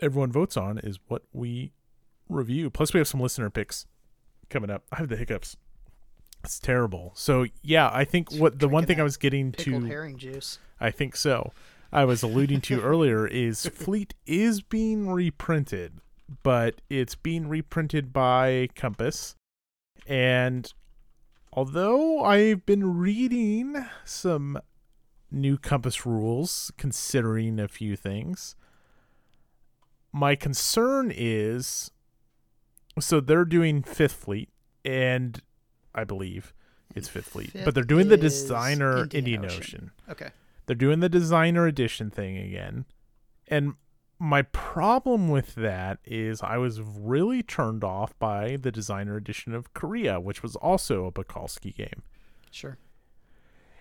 everyone votes on is what we review. Plus, we have some listener picks coming up. I have the hiccups. It's terrible. So yeah, I think what the one thing I was getting to herring juice. I think so. I was alluding to earlier is Fleet is being reprinted, but it's being reprinted by Compass. And although I've been reading some new compass rules, considering a few things. My concern is so they're doing Fifth Fleet, and I believe it's Fifth Fleet, but they're doing the designer Indian Indian Ocean. Ocean. Okay. They're doing the designer edition thing again. And my problem with that is I was really turned off by the designer edition of Korea, which was also a Balkoski game. Sure.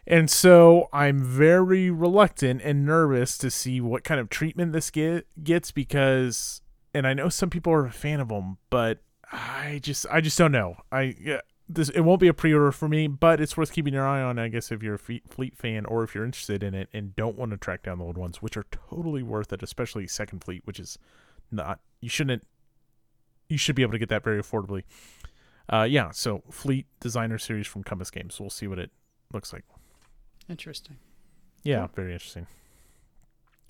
And so I'm very reluctant and nervous to see what kind of treatment this get, gets because and I know some people are a fan of them, but I just I just don't know. I yeah, this it won't be a pre-order for me, but it's worth keeping your eye on. I guess if you're a Fleet fan or if you're interested in it and don't want to track down the old ones, which are totally worth it, especially Second Fleet, which is not you shouldn't you should be able to get that very affordably. Uh, yeah, so Fleet Designer Series from Compass Games. We'll see what it looks like. Interesting. Yeah, Cool. very interesting.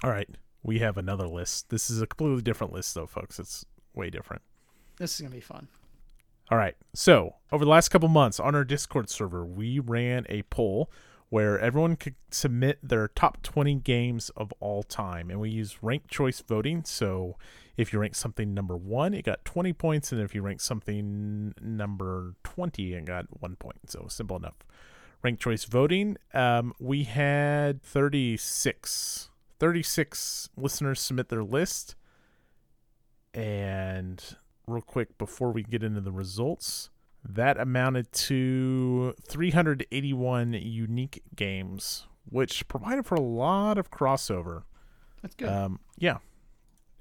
All right, we have another list. This is a completely different list, though, folks. It's way different. This is gonna be fun. All right. So, over the last couple months on our Discord server, we ran a poll where everyone could submit their top 20 games of all time. And we use ranked choice voting. So, if you rank something number one, it got 20 points. And if you rank something number 20, it got one point. So, simple enough. Ranked choice voting. Um, we had 36. 36 listeners submit their list. And real quick before we get into the results. That amounted to 381 unique games, which provided for a lot of crossover. That's good. Um, yeah.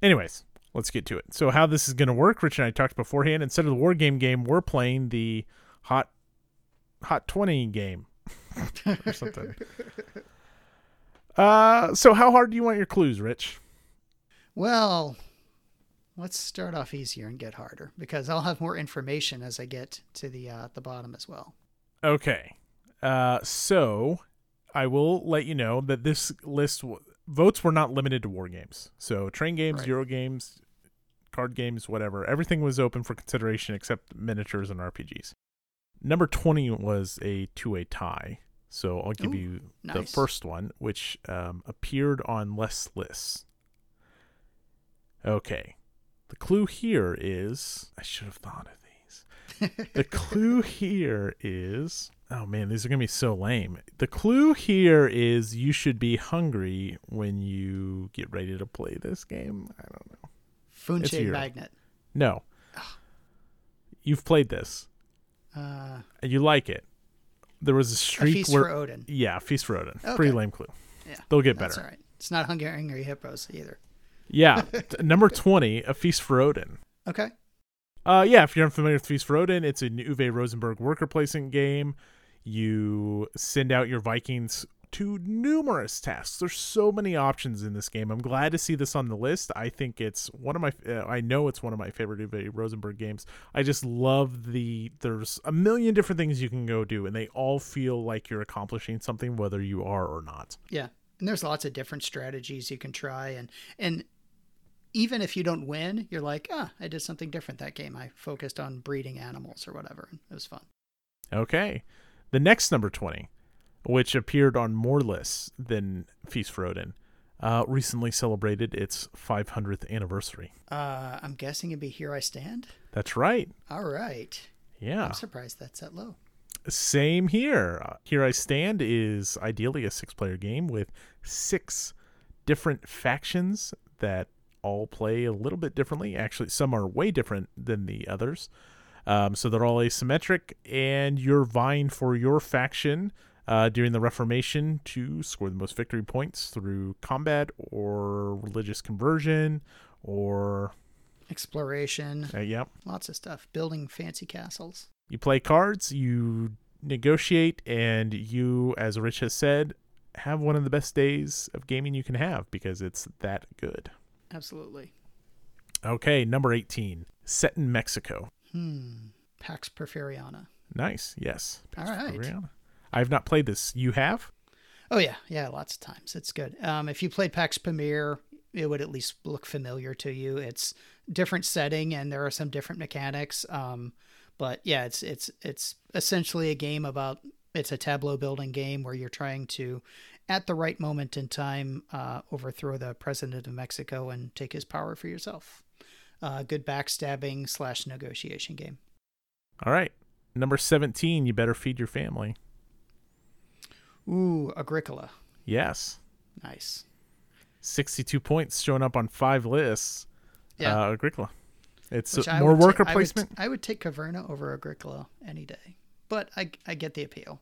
Anyways, let's get to it. So, how this is going to work? Rich and I talked beforehand. Instead of the war game game, we're playing the hot hot 20 game or something. uh, so how hard do you want your clues, Rich? well, let's start off easier and get harder because I'll have more information as I get to the uh, the bottom as well. Okay. Uh, so I will let you know that this list w- votes were not limited to war games. So train games, Right. Euro games, card games, whatever. Everything was open for consideration except miniatures and RPGs. Number 20 was a two-way tie. So I'll give Ooh, you the nice. first one, which um, appeared on less lists. Okay. The clue here is I should have thought of these. the clue here is oh man, these are gonna be so lame. The clue here is you should be hungry when you get ready to play this game. I don't know. Funche magnet. No. You've played this Uh, and you like it. There was a a streak feast where for Odin. yeah, Feast for Odin. Okay. Pretty lame clue. Yeah, They'll get That's better. all right. It's not Hungry Hippos either. Yeah. Number 20, A Feast for Odin. Okay. Uh, yeah, if you're unfamiliar with Feast for Odin, it's an Uwe Rosenberg worker placement game. You send out your Vikings to numerous tasks. There's so many options in this game. I'm glad to see this on the list. I think it's one of my, uh, I know it's one of my favorite Uwe Rosenberg games. I just love the, there's a million different things you can go do, and they all feel like you're accomplishing something, whether you are or not. Yeah. And there's lots of different strategies you can try and and even if you don't win, you're like, ah, I did something different that game. I focused on breeding animals or whatever. It was fun. Okay. The next number 20, which appeared on more lists than Feast for Odin, uh, recently celebrated its 500th anniversary. Uh, I'm guessing it'd be Here I Stand. That's right. All right. Yeah. I'm surprised that's that low. Same here. Uh, Here I Stand is ideally a six player game with six different factions that all play a little bit differently. Actually, some are way different than the others. Um, so they're all asymmetric, and you're vying for your faction uh, during the Reformation to score the most victory points through combat or religious conversion or, Exploration, uh, yep, lots of stuff. Building fancy castles. You play cards, you negotiate, and you, as Rich has said, have one of the best days of gaming you can have because it's that good. Absolutely. Okay, number 18, set in Mexico. Hmm. Pax Porfiriana. Nice, yes. All right. Rihanna. I have not played this. You have? Oh yeah, yeah, lots of times. It's good. Um, if you played Pax Pamir, it would at least look familiar to you. It's different setting and there are some different mechanics. Um, but yeah, it's it's it's essentially a game about it's a tableau building game where you're trying to at the right moment in time, uh, overthrow the president of Mexico and take his power for yourself. Uh, good backstabbing slash negotiation game. All right. Number 17, you better feed your family. Ooh, Agricola. Yes. Nice. 62 points showing up on five lists. Yeah. Uh, Agricola. It's more would ta- worker I would- placement. I would, take Caverna over Agricola any day, but I, I get the appeal.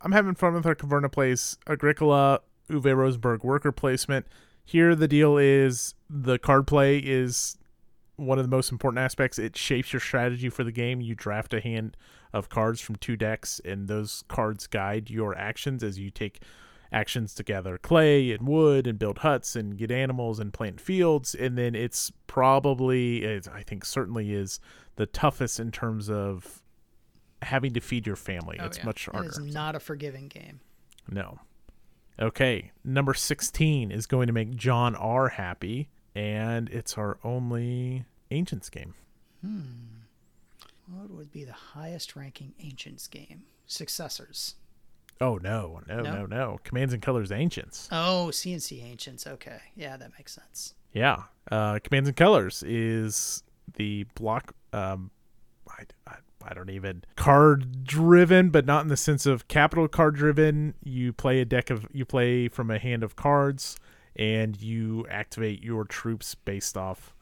I'm having fun with our Caverna Place Agricola, Uwe Rosenberg worker placement. Here, the deal is the card play is one of the most important aspects. It shapes your strategy for the game. You draft a hand of cards from two decks, and those cards guide your actions as you take actions to gather clay and wood and build huts and get animals and plant fields. And then it's probably, I think, certainly is the toughest in terms of having to feed your family. Oh, it's yeah. much harder. It is not a forgiving game. No. Okay, number 16 is going to make John R happy, and it's our only Ancients game. Hmm. What would be the highest ranking Ancients game? Successors. Oh, no, no, No? no, no. Commands and Colors Ancients. Oh, CNC Ancients. Okay. Yeah, that makes sense. Yeah. Uh, Commands and Colors is the block. Um, I, I, I don't even. Card driven, but not in the sense of capital card driven. You play a deck of. You play from a hand of cards, and you activate your troops based off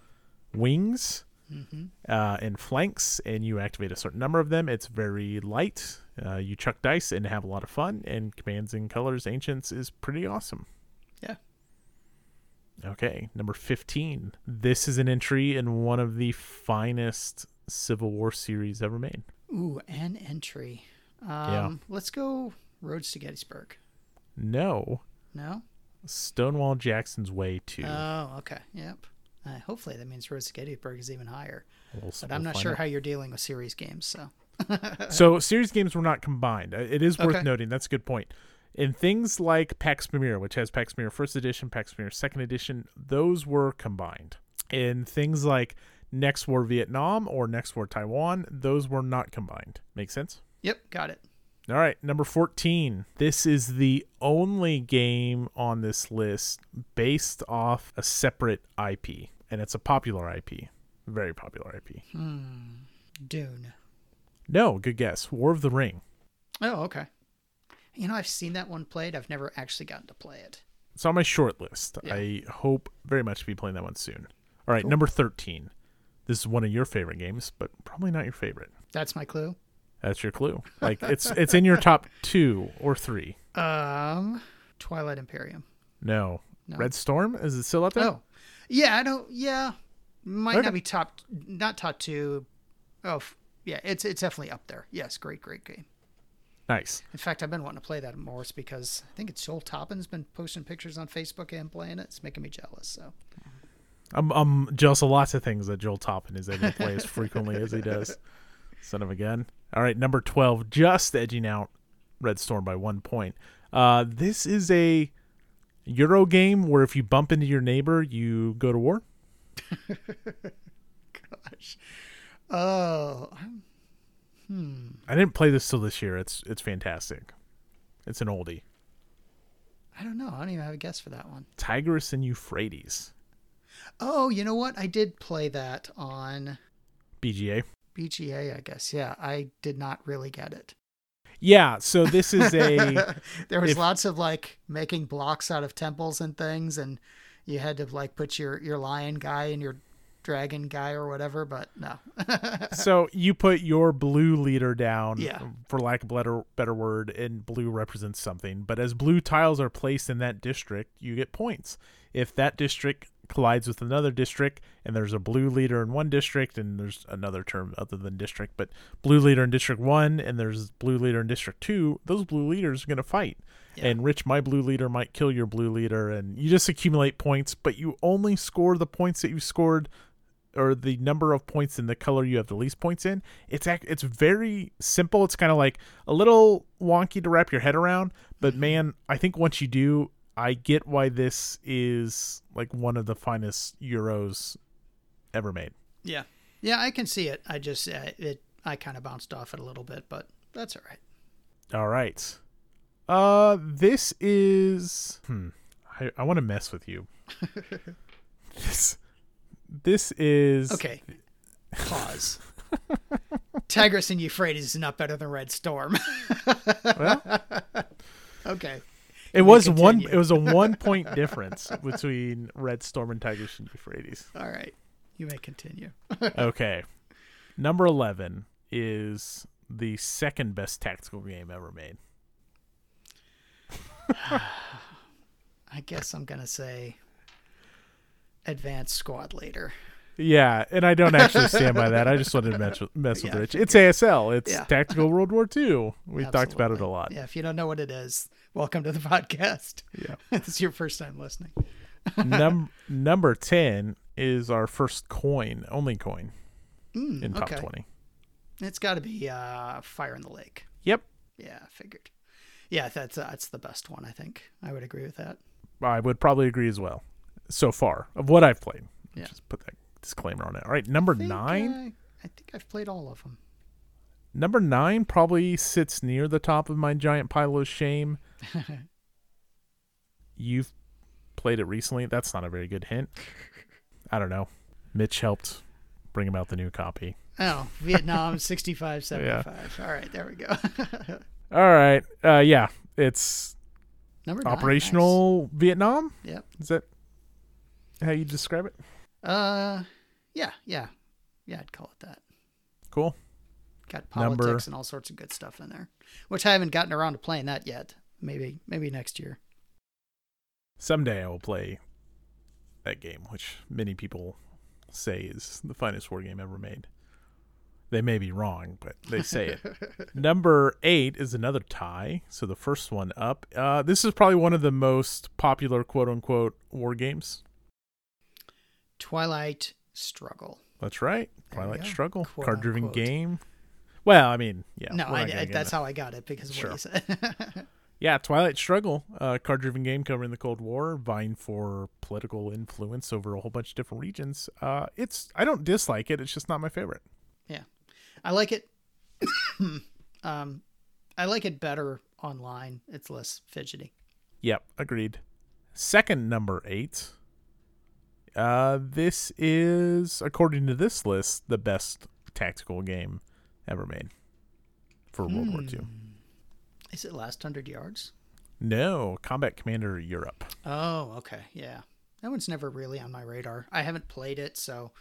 wings Mm-hmm. uh, and flanks, and you activate a certain number of them. It's very light. Uh, you chuck dice and have a lot of fun. And Commands and Colors Ancients is pretty awesome. Yeah. Okay, number 15. This is an entry in one of the finest Civil War series ever made. Ooh, an entry. Um, Let's go Roads to Gettysburg. No, No? Stonewall Jackson's Way to. Oh, okay. Yep. Uh, hopefully that means Roads to Gettysburg is even higher. We'll- But we'll I'm not sure how you're dealing with series games, so. So series games were not combined. Uh, It is worth Okay. noting. That's a good point. In things like Pax Pamir, which has Pax Pamir First Edition, Pax Pamir Second Edition, those were combined. In things like Next War Vietnam or Next War Taiwan, those were not combined. Make sense? Yep, got it. All right, number 14. This is the only game on this list based off a separate IP, and it's a popular IP. Very popular IP. Hmm. Dune. No, good guess. War of the Ring. Oh, okay. You know, I've seen that one played. I've never actually gotten to play it. It's on my short list. Yeah. I hope very much to be playing that one soon. All right, number 13. This is one of your favorite games, but probably not your favorite. That's my clue. That's your clue. Like it's it's in your top 2 or 3. Um, Twilight Imperium. No. No. Red Storm is it still up there? Oh, yeah. I don't. Yeah, might Okay. not be top. Not top two. Oh, f- yeah. It's it's definitely up there. Yes, great, great game. Nice. In fact, I've been wanting to play that more because I think it's Joel Toppen's been posting pictures on Facebook and playing it. It's making me jealous. So I'm I'm jealous of lots of things that Joel Toppen is able to play as frequently as he does. Son of a gun. All right, number twelve, just edging out Red Storm by one point. Uh, this is a Euro game where if you bump into your neighbor, you go to war. gosh. Oh, I'm- I didn't play this till this year. It's it's fantastic. It's an oldie. I don't know. I don't even have a guess for that one. Tigris and Euphrates. Oh, you know what? I did play that on BGA. BGA, I guess. Yeah, I did not really get it. Yeah, so this is a there was if- lots of like making blocks out of temples and things, and you had to like put your your lion guy and your dragon guy or whatever. But no, so you put your blue leader down Yeah. for lack of a better better word and blue represents something but as blue tiles are placed in that district you get points if that district collides with another district and there's a blue leader in one district and there's another term other than district but blue leader in district 1 and there's blue leader in district 2 those blue leaders are going to fight Yeah. and rich my blue leader might kill your blue leader and you just accumulate points but you only score the points that you scored or the number of points in the color you have the least points in. It's ac- it's very simple. It's kind of like a little wonky to wrap your head around, but mm-hmm. man, I think once you do, I get why this is like one of the finest euros ever made. yeah, yeah, I can see it. I just uh, it I kind of bounced off it a little bit, but that's all right. All right. Uh, this is. Hmm. I, I want to mess with you. this. This is. Okay. Pause. Tigris and Euphrates is not better than Red Storm. Well, okay. It was one. It was a one point difference between Red Storm and Tigris and Euphrates. All right. You may continue. Okay. Number eleven is the second best tactical game ever made. I guess I'm gonna say Advanced Squad Leader. Yeah, and I don't actually stand by that. I just wanted to mess with, mess with Yeah, Rich. It's ASL. It's Yeah. Tactical World War II. We've talked about it a lot. Yeah, if you don't know what it is, welcome to the podcast. Yeah. this is your first time listening. Num- number 10 is our first coin, only coin Mm, in top okay. 20. It's got to be uh, Fire in the Lake. Yep. Yeah, I figured. Yeah, that's uh, that's the best one. I think I would agree with that. I would probably agree as well. So far, of what I've played. Yeah. Just put that disclaimer on it. All right, number I think, 9. uh, I think I've played all of them. Number 9 probably sits near the top of my giant pile of shame. You've played it recently. That's not a very good hint. I don't know. Mitch helped bring about the new copy. Oh, Vietnam 65 75. All right, there we go. All right. Uh, yeah, it's Number nine, operational Vietnam. nice. Yep. Is that how you describe it? Uh, yeah, yeah, yeah. I'd call it that. Cool. Got Number- politics and all sorts of good stuff in there, which I haven't gotten around to playing that yet. Maybe, maybe next year. Someday I will play that game, which many people say is the finest war game ever made. They may be wrong, but they say it. Number eight is another tie. So the first one up. Uh, this is probably one of the most popular quote unquote war games. Twilight Struggle. That's right. Twilight. Struggle. Quote, Card driven game. Well, I mean, yeah. no, I, I, that's how I got it because of Sure. what you said. Yeah, Twilight Struggle, uh, card driven game covering the Cold War, vying for political influence over a whole bunch of different regions. Uh, it's I don't dislike it, it's just not my favorite. Yeah. I like it. um, I like it better online. It's less fidgety. Yep, agreed. Second number eight. Uh, this is, according to this list, the best tactical game ever made for World War II. Hmm. Is it Last Hundred Yards? No, Combat Commander Europe. Oh, okay, yeah. That one's never really on my radar. I haven't played it, so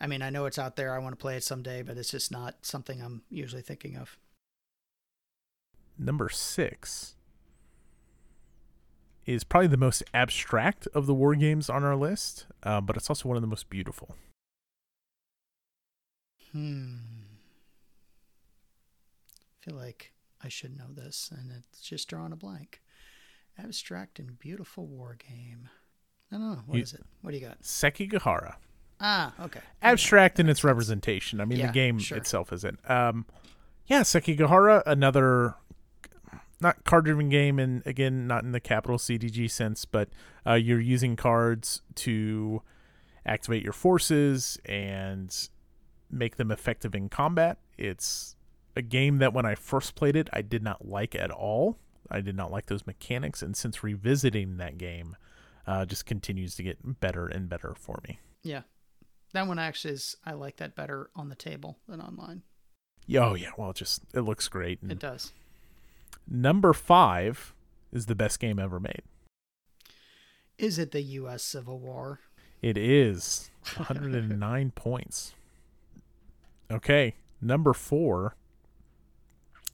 I mean, I know it's out there. I want to play it someday, but it's just not something I'm usually thinking of. Number six is probably the most abstract of the war games on our list, uh, but it's also one of the most beautiful. Hmm. Feel like I should know this, and it's just drawing a blank. Abstract and beautiful war game. I don't know. What You- is it? What do you got? Sekigahara. Ah, okay. Abstract in its representation. I mean, Yeah, the game sure. itself isn't. Um, yeah, Sekigahara, another not card driven game, and again, not in the capital CDG sense, but uh, you're using cards to activate your forces and make them effective in combat. It's a game that when I first played it, I did not like at all. I did not like those mechanics, and since revisiting that game, uh, just continues to get better and better for me. Yeah. That one actually is, I like that better on the table than online. Oh yeah, well, it just it looks great. It does. number five is the best game ever made. Is it the U.S. Civil War? It is 109 points. Okay, number four.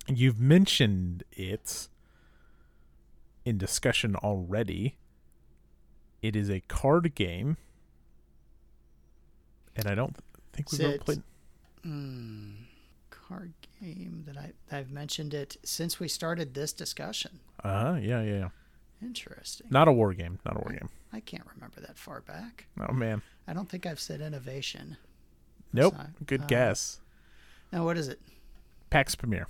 You've mentioned it in discussion already. It is a card game, and I don't think we've ever played. Hmm. Card game that I I've mentioned it since we started this discussion. Uh huh. Yeah, yeah, yeah. Interesting. Not a war game. Not a war game. I can't remember that far back. Oh man. I don't think I've said innovation. Nope. not- Good uh, guess. Now what is it? Pax Pamir.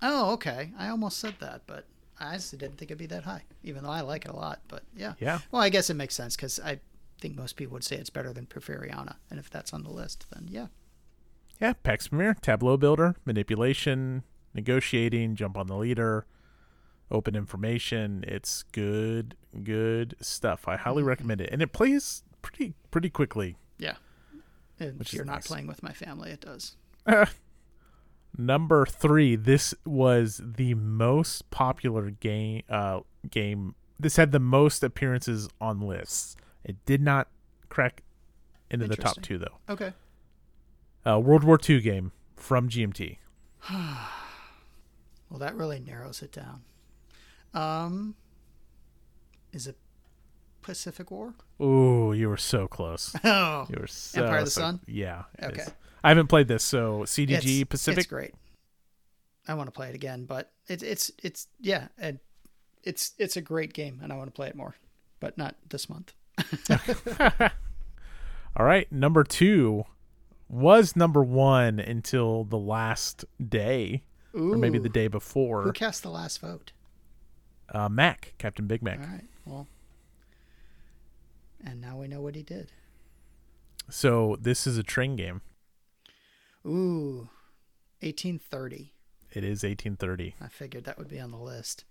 Oh, okay. I almost said that, but I honestly didn't think it'd be that high, even though I like it a lot. But yeah. Yeah. Well, I guess it makes sense because I think most people would say it's better than Porfiriana, and if that's on the list, then yeah. Yeah, Pax Pamir, Tableau Builder, manipulation, negotiating, jump on the leader, open information. It's good, good stuff. I highly mm-hmm. recommend it, and it plays pretty pretty quickly. Yeah. If Which is you're not nice. playing with my family, it does. Eh, Number three, this was the most popular game. Uh, game. This had the most appearances on lists. It did not crack into the top two though. Okay. Uh, World War II game from GMT. Well, that really narrows it down. Um, is it Pacific War? Ooh, you were so close. Oh, You were so Empire of the so- Sun? Yeah. Okay. is. I haven't played this, so CDG it's, Pacific. It's great. I want to play it again, but it's it's it's yeah, and it's it's a great game, and I want to play it more, but not this month. All right, number two was number one until the last day, Ooh, or maybe the day before. who cast the last vote? Uh, Mac, Captain Big Mac. All right, well, and now we know what he did. So this is a train game. Ooh, 1830. It is 1830. I figured that would be on the list.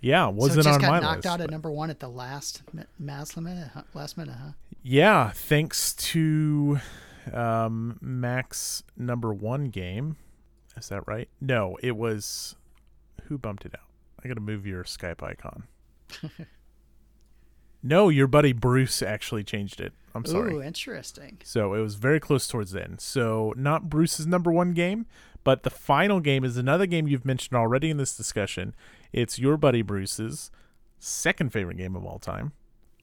Yeah, wasn't it just on got my knocked list. out at number one at the last last minute. huh? Last minute, huh? Yeah, thanks to um, Mac's number one game. Is that right? No, it was who bumped it out. I got to move your Skype icon. no, your buddy Bruce actually changed it. I'm sorry. Ooh, interesting. So it was very close towards the end. So not Bruce's number one game, but the final game is another game you've mentioned already in this discussion. It's your buddy Bruce's second favorite game of all time.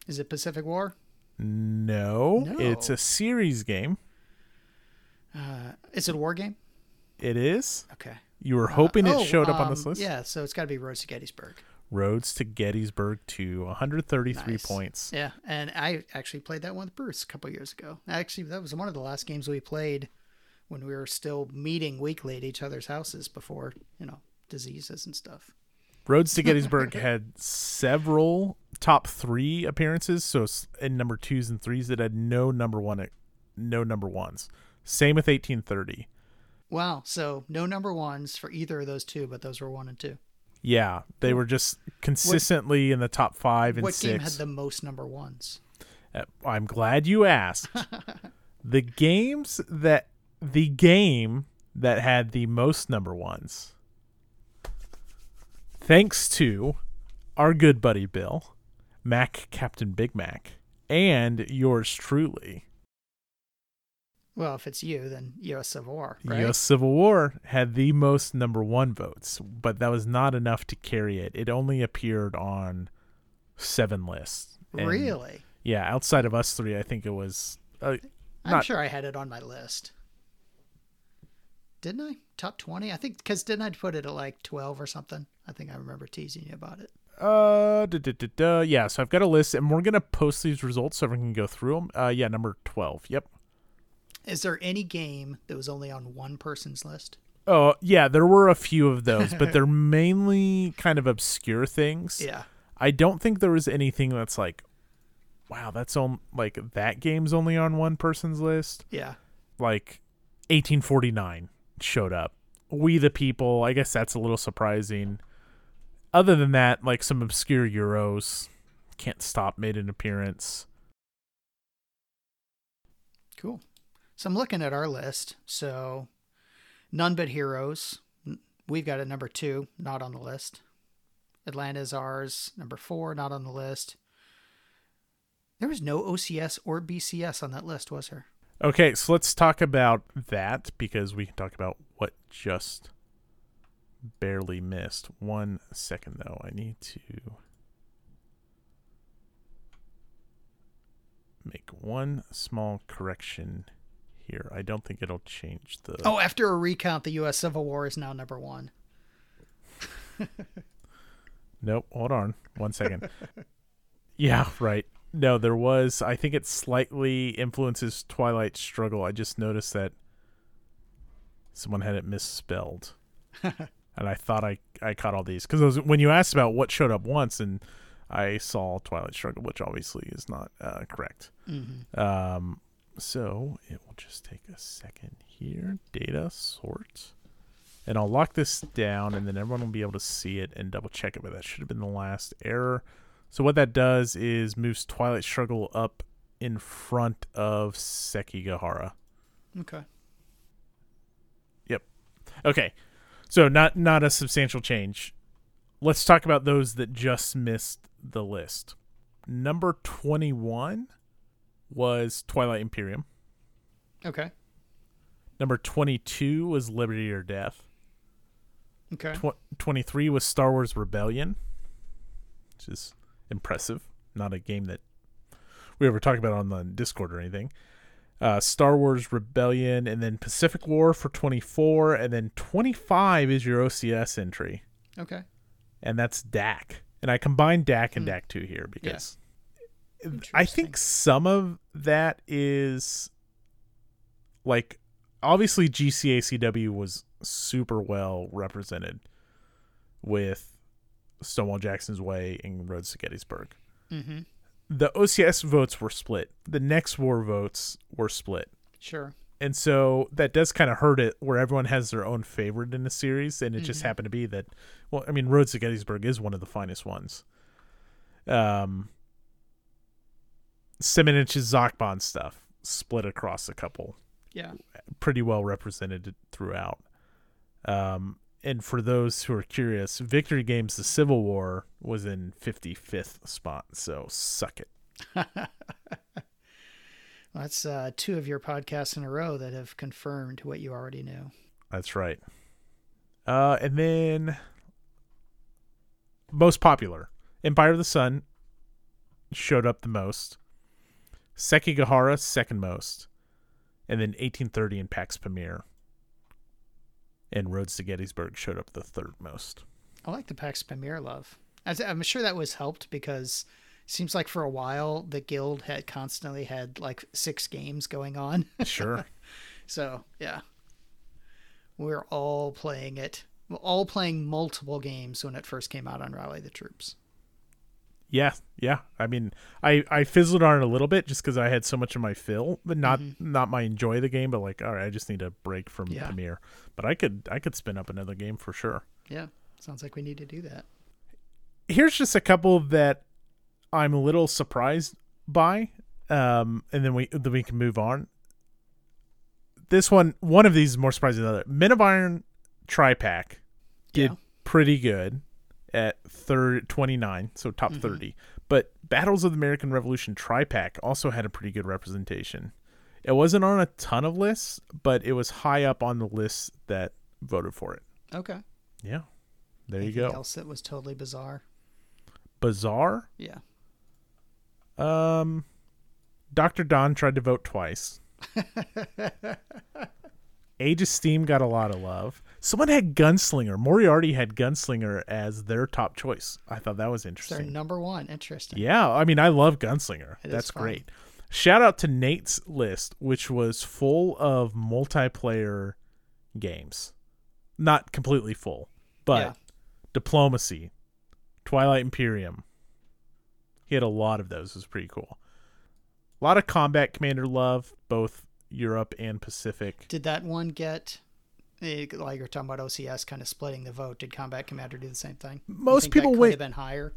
Is it Pacific War? No, No. it's a series game. Uh, is it a war game? It is. Okay. You were hoping Uh, it oh, showed up on this um, list. Yeah, so it's got to be Roads to Gettysburg. Roads to Gettysburg to 133 Nice. points. Yeah, and I actually played that one with Bruce a couple years ago. Actually, that was one of the last games we played when we were still meeting weekly at each other's houses before, you know, diseases and stuff. Roads to Gettysburg had several top three appearances, so in number twos and threes that had no number one, no number ones. Same with 1830. Wow, so no number ones for either of those two, but those were one and two. Yeah, they were just consistently in the top five and what game six. had the most number ones? Uh, I'm glad you asked. the games that the game that had the most number ones, thanks to our good buddy Bill, Mac Captain Big Mac, and yours truly, Well, if it's you, then U.S. Civil War, right? US Civil War had the most number one votes, but that was not enough to carry it. It only appeared on seven lists. And, really? Yeah, outside of us three, I think it was. Uh, I'm not- sure I had it on my list. Didn't I? Top 20? I think, because didn't I put it at like 12 or something? I think I remember teasing you about it. Uh, duh, duh, duh. yeah. So I've got a list, and we're gonna post these results so everyone can go through them. Uh, yeah, number twelve. Yep. Is there any game that was only on one person's list? Oh, yeah. There were a few of those, but they're mainly kind of obscure things. Yeah. I don't think there was anything that's like, wow, that's on like that game's only on one person's list. Yeah. Like, 1849 showed up. We the People. I guess that's a little surprising. Other than that, like some obscure Euros, can't stop made an appearance. Cool. So I'm looking at our list. So None But Heroes. We've got a number two, not on the list. Atlanta's ours. Number four, not on the list. There was no OCS or BCS on that list, was there? Okay, so let's talk about that because we can talk about what just barely missed. One second though, I need to make one small correction here. I don't think it'll change the Oh, after a recount, the U.S. Civil War is now number one. Nope, hold on. One second. yeah, right. No, there was I think it slightly influences Twilight Struggle. I just noticed that someone had it misspelled. and I thought I I caught all these cuz when you asked about what showed up once and I saw Twilight Struggle, which obviously is not uh, correct. Mm-hmm. Um so it will just take a second here. Data sort. And I'll lock this down, and then everyone will be able to see it and double check it. But that should have been the last error. So what that does is moves Twilight Struggle up in front of Sekigahara. Okay. Yep. Okay. So not not a substantial change. Let's talk about those that just missed the list. Number 21 was Twilight Imperium. Okay. Number 22 was Liberty or Death. Okay. Tw- 23 was Star Wars Rebellion, which is impressive. Not a game that we ever talked about on the Discord or anything. Uh, Star Wars Rebellion, and then Pacific War for 24, and then 25 is your OCS entry, Okay. and that's DAK. And I combined DAK and Hmm. DAK 2 here because I think some of that is like obviously GCACW was super well represented with Stonewall Jackson's Way and Roads to Gettysburg. Mm-hmm. The OCS votes were split. The next war votes were split. Sure. And so that does kind of hurt it where everyone has their own favorite in the series and it just Mhm. happened to be that well I mean Roads to Gettysburg is one of the finest ones. Um Simonitch's Zokbon stuff split across a couple Yeah. pretty well represented throughout. Um, and for those who are curious, Victory Games The Civil War was in 55th spot, so suck it. That's uh, two of your podcasts in a row that have confirmed what you already knew. That's right. Uh, and then most popular Empire of the Sun showed up the most. Sekigahara second most, and then 1830 and Pax Pamir and Roads to Gettysburg showed up the third most. I like the Pax Pamir love. As I'm sure that was helped because it seems like for a while the guild had constantly had like six games going on. Sure. so yeah, we're all playing it. We're all playing multiple games when it first came out on Rally the Troops. Yeah, yeah. I mean, I I fizzled on it a little bit just because I had so much of my fill, but not not my enjoy the game, but like, all right, I just need a break from Yeah. Pamir. But I could I could spin up another game for sure. Yeah, sounds like we need to do that. Here's just a couple that I'm a little surprised by, um, and then we then we can move on. This one, one of these is more surprising than the other. Men of Iron Tri Pack did Yeah. pretty good at third 29 so top Mhm. 30 but battles of the american revolution tripack also had a pretty good representation it wasn't on a ton of lists but it was high up on the lists that voted for it Okay. yeah there you go Else that was totally bizarre. bizarre Yeah. um dr don tried to vote twice age of steam got a lot of love someone had gunslinger moriarty had gunslinger as their top choice i thought that was interesting number one, interesting. Yeah, I mean, I love Gunslinger. It That's great. Shout out to Nate's list, which was full of multiplayer games. Not completely full, but Yeah. Diplomacy, Twilight Imperium. He had a lot of those. It was pretty cool. A lot of Combat Commander love, both Europe and Pacific. Did that one get eh, like you're talking about OCS kind of splitting the vote? Did Combat Commander do the same thing? Most people went have been higher.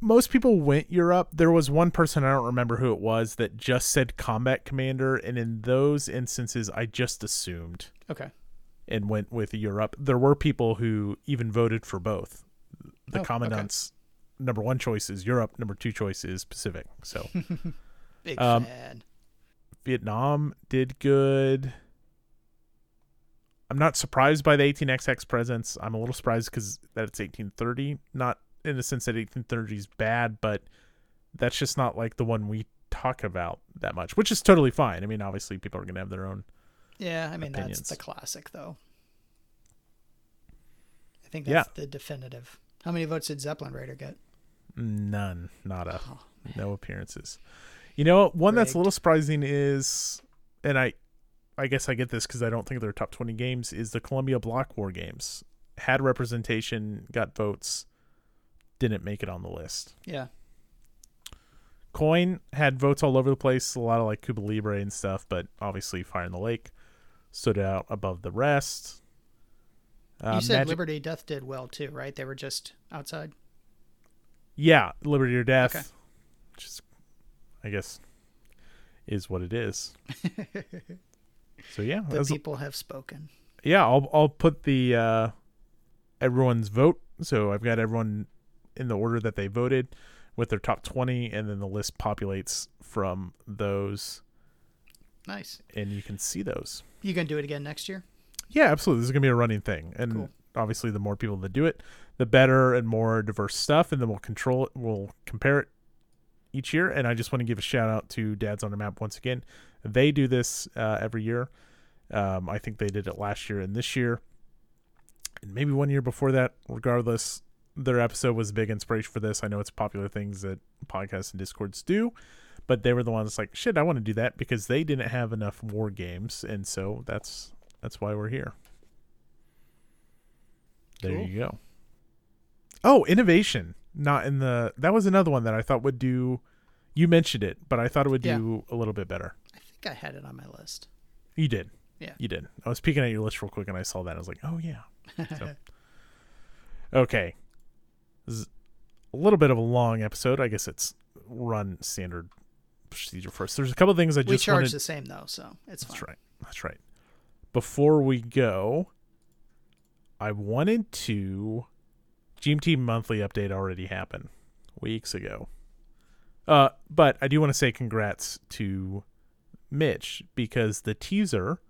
most people went Europe. There was one person I don't remember who it was that just said Combat Commander, and in those instances, I just assumed Okay. and went with Europe. There were people who even voted for both. The Oh, okay. commandant's number one choice is Europe, number two choice is Pacific. So Big Um, fan. Vietnam did good. I'm not surprised by the 18XX presence. I'm a little surprised because that it's 1830. Not in the sense that 1830 is bad, but that's just not like the one we talk about that much, which is totally fine. I mean, obviously, people are going to have their own. Yeah, I mean opinions. that's the classic though. I think Yeah. that's the definitive. How many votes did Zeppelin Raider get? None, not a. Oh, no appearances. You know, one that's a little surprising is, and I, I guess I get this because I don't think they're top twenty games. Is the Columbia Block War games had representation, got votes, didn't make it on the list. yeah. Coin had votes all over the place, a lot of like Cuba Libre and stuff, but obviously Fire in the Lake stood out above the rest. Uh, you said Magic- Liberty Death did well too, right? They were just outside. Yeah, Liberty or Death. Okay. Just, I guess, is what it is. so yeah, The people have spoken. yeah. I'll I'll put the uh, everyone's vote. So I've got everyone in the order that they voted with their top twenty, and then the list populates from those, Nice. and you can see those. You gonna do it again next year? Yeah, absolutely. This is gonna be a running thing, and Cool. obviously, the more people that do it, the better and more diverse stuff, and then we'll control it. We'll compare it each year. And I just want to give a shout out to Dads on the Map once again. They do this uh, every year. Um, I think they did it last year and this year, and maybe one year before that. Regardless, their episode was a big inspiration for this. I know it's popular things that podcasts and discords do, but they were the ones like, shit, I want to do that because they didn't have enough war games, and so that's that's why we're here. There Cool. you go. Oh, innovation. Not in the that was another one that I thought would do you mentioned it, but I thought it would Yeah. do a little bit better. I think I had it on my list. You did. Yeah. You did. I was peeking at your list real quick and I saw that. I was like, "Oh yeah." So- Okay. This is a little bit of a long episode. I guess it's run standard procedure first. There's a couple things I we just charge wanted the same though, so it's fine. That's right. That's right. Before we go, I wanted to GMT monthly update already happened weeks ago. Uh, but I do want to say congrats to Mitch because the teaser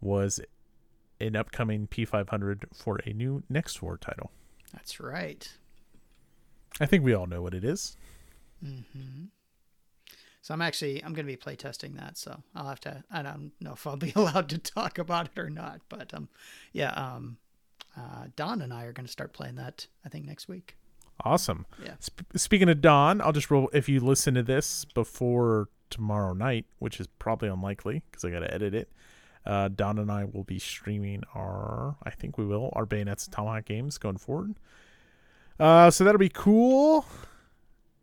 was an upcoming P500 for a new Next War title. That's right. I think we all know what it is. hmm So I'm actually I'm going to be playtesting that. So I'll have to. I don't know if I'll be allowed to talk about it or not. But um, yeah. Um, uh, Don and I are going to start playing that. I think next week. Awesome. Yeah. Sp- speaking of Don, I'll just roll. If you listen to this before tomorrow night, which is probably unlikely because I got to edit it, uh, Don and I will be streaming our, I think we will, our Bayonets and Tomahawk games going forward. Uh, so that'll be cool.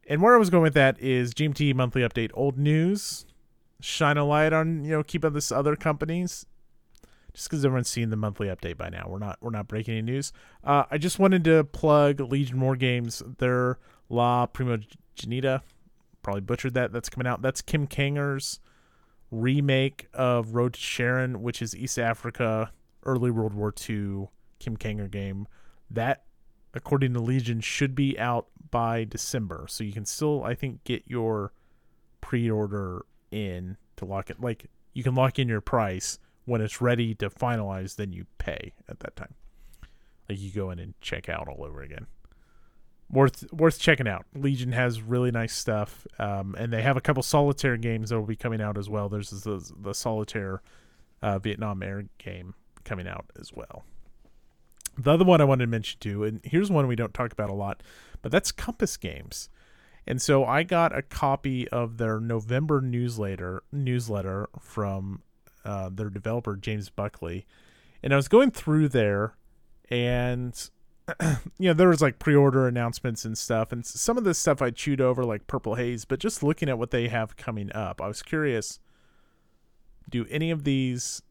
And where I was going with that is GMT monthly update, old news, shine a light on you know keep up this other companies. Just because everyone's seen the monthly update by now, we're not we're not breaking any news. Uh, I just wanted to plug Legion War Games. Their La Primogenita, probably butchered that. That's coming out. That's Kim Kanger's remake of Road to Sharon, which is East Africa early World War II Kim Kanger game. That, according to Legion, should be out by December. So you can still, I think, get your pre-order in to lock it. Like you can lock in your price when it's ready to finalize. Then you pay at that time. Like you go in and check out all over again. Worth worth checking out. Legion has really nice stuff, um, and they have a couple solitaire games that will be coming out as well. There's the the solitaire uh, Vietnam Air game coming out as well. The other one I wanted to mention too, and here's one we don't talk about a lot, but that's Compass Games. And so I got a copy of their November newsletter newsletter from uh, their developer James Buckley, and I was going through there, and you know there was like pre-order announcements and stuff, and some of this stuff I chewed over like Purple Haze, but just looking at what they have coming up, I was curious. Do any of these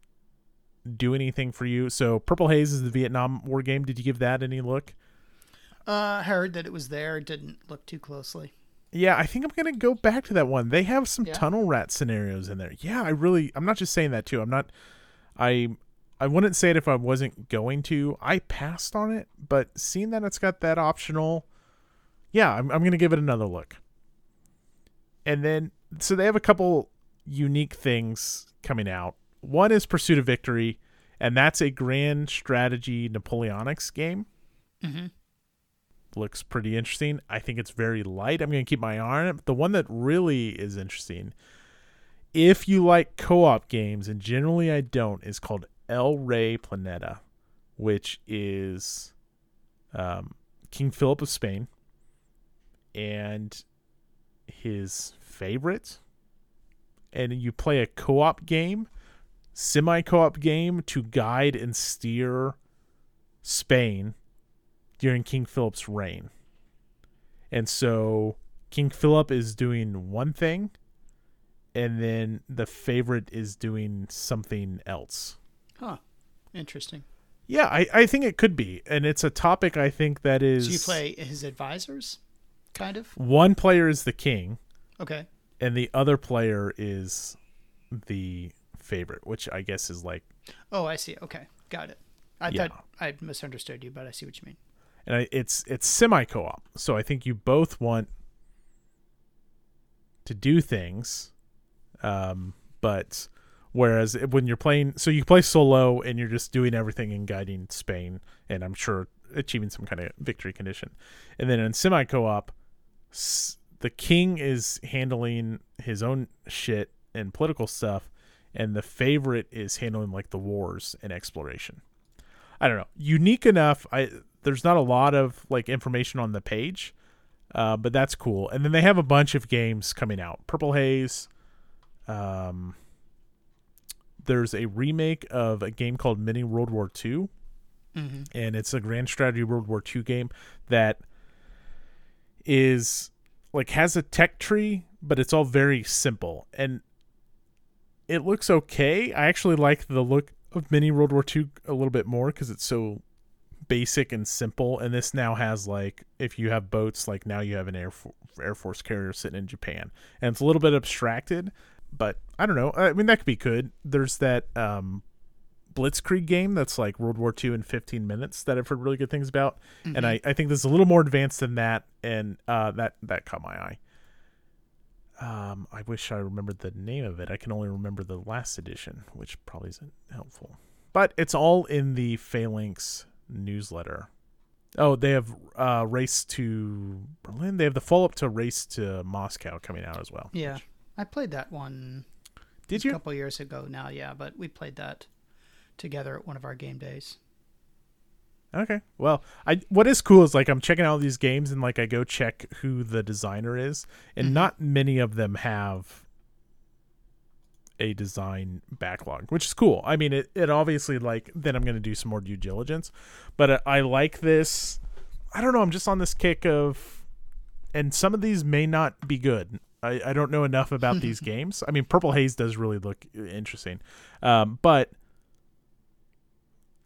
do anything for you? So Purple Haze is the Vietnam War game. Did you give that any look? Uh, heard that it was there. Didn't look too closely. Yeah, I think I'm gonna go back to that one. They have some Yeah. tunnel rat scenarios in there. Yeah, I really I'm not just saying that too. I'm not I I wouldn't say it if I wasn't going to. I passed on it, but seeing that it's got that optional, yeah, I'm I'm gonna give it another look. And then so they have a couple unique things coming out. One is Pursuit of Victory, and that's a grand strategy Napoleonics game Mm-hmm. Looks pretty interesting. I think it's very light. I'm going to keep my eye on it. But the one that really is interesting, if you like co op games, and generally I don't, is called El Rey Planeta, which is um, King Philip of Spain and his favorite. And you play a co op game, semi co op game to guide and steer Spain during King Philip's reign. And so King Philip is doing one thing, and then the favorite is doing something else. Huh. Interesting. Yeah, I, I think it could be, and it's a topic I think that is. So you play his advisors, kind of. One player is the king, Okay. and the other player is the favorite, which I guess is like, Oh, I see. Okay, got it. I Yeah. thought I misunderstood you, but I see what you mean. And I, it's it's semi co-op. So I think you both want to do things, um, but whereas when you're playing, so you play solo and you're just doing everything and guiding Spain, and I'm sure achieving some kind of victory condition, and then in semi co-op, the king is handling his own shit and political stuff, and the favorite is handling like the wars and exploration. I don't know. Unique enough. I there's not a lot of like information on the page, uh, but that's cool. And then they have a bunch of games coming out. Purple Haze. Um, there's a remake of a game called Mini World War II, Mm-hmm. and it's a grand strategy World War II game that is like has a tech tree, but it's all very simple and it looks okay. I actually like the look of Mini World War II a little bit more because it's so basic and simple. And this now has like if you have boats, like now you have an air Fo- Air Force carrier sitting in Japan, and it's a little bit abstracted. But I don't know. I mean, that could be good. There's that um, Blitzkrieg game that's like World War II in 15 minutes that I've heard really good things about, and I, I think this is a little more advanced than that, and uh, that that caught my eye. Um, I wish I remembered the name of it. I can only remember the last edition, which probably isn't helpful. But it's all in the Phalanx newsletter. Oh, they have uh, Race to Berlin. They have the follow up to Race to Moscow coming out as well. Yeah, I played that one Did you? a couple years ago now. Yeah, but we played that together at one of our game days. Okay. Well, I what is cool is like I'm checking out these games and like I go check who the designer is, and Mhm. not many of them have a design backlog, which is cool. I mean, it it obviously like then I'm gonna do some more due diligence, but uh, I like this. I don't know. I'm just on this kick of, and some of these may not be good. I, I don't know enough about these games. I mean, Purple Haze does really look interesting, um, but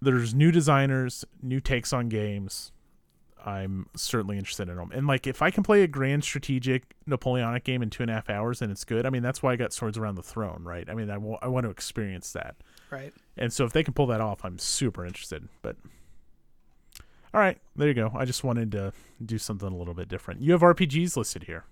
there's new designers, new takes on games. I'm certainly interested in them. And like, if I can play a grand strategic Napoleonic game in two and a half hours and it's good, I mean, that's why I got Swords Around the Throne, right? I mean, I wa- I want to experience that. Right. And so if they can pull that off, I'm super interested. But all right, there you go. I just wanted to do something a little bit different. You have RPGs listed here.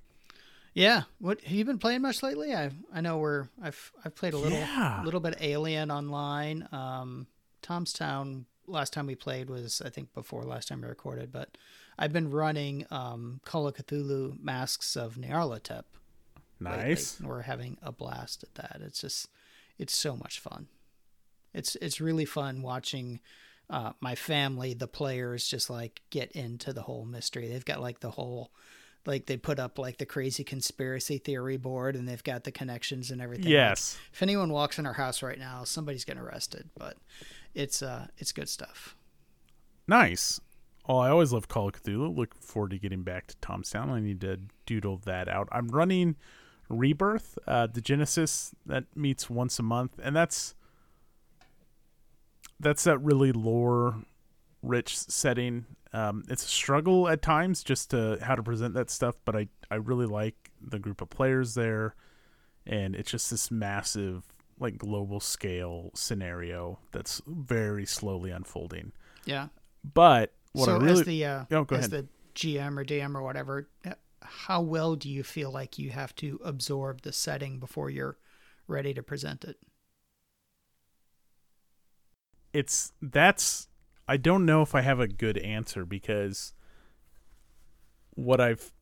Yeah. What have you been playing much lately? I I know we're I've I've played a little Yeah. little bit Alien online. Um, Tomstown. Last time we played was I think before last time we recorded, but I've been running um, Call of Cthulhu Masks of Nyarlathotep. Nice. and we're having a blast at that. It's just it's so much fun. It's it's really fun watching uh, my family, the players, just like get into the whole mystery. They've got like the whole like they put up like the crazy conspiracy theory board and they've got the connections and everything. Like, Yes. if anyone walks in our house right now, somebody's getting arrested. But it's uh it's good stuff. Nice. Well, I always love Call of Cthulhu. Look forward to getting back to Tomstown. I need to doodle that out. I'm running Rebirth, uh, Degenesis that meets once a month, and that's that's that really lore rich setting. Um, it's a struggle at times just to how to present that stuff, but I I really like the group of players there, and it's just this massive like global scale scenario that's very slowly unfolding. Yeah. But what so I really as the uh, Oh, go as ahead. the GM or DM or whatever, uh, how well do you feel like you have to absorb the setting before you're ready to present it? it's that's I don't know if I have a good answer because what I've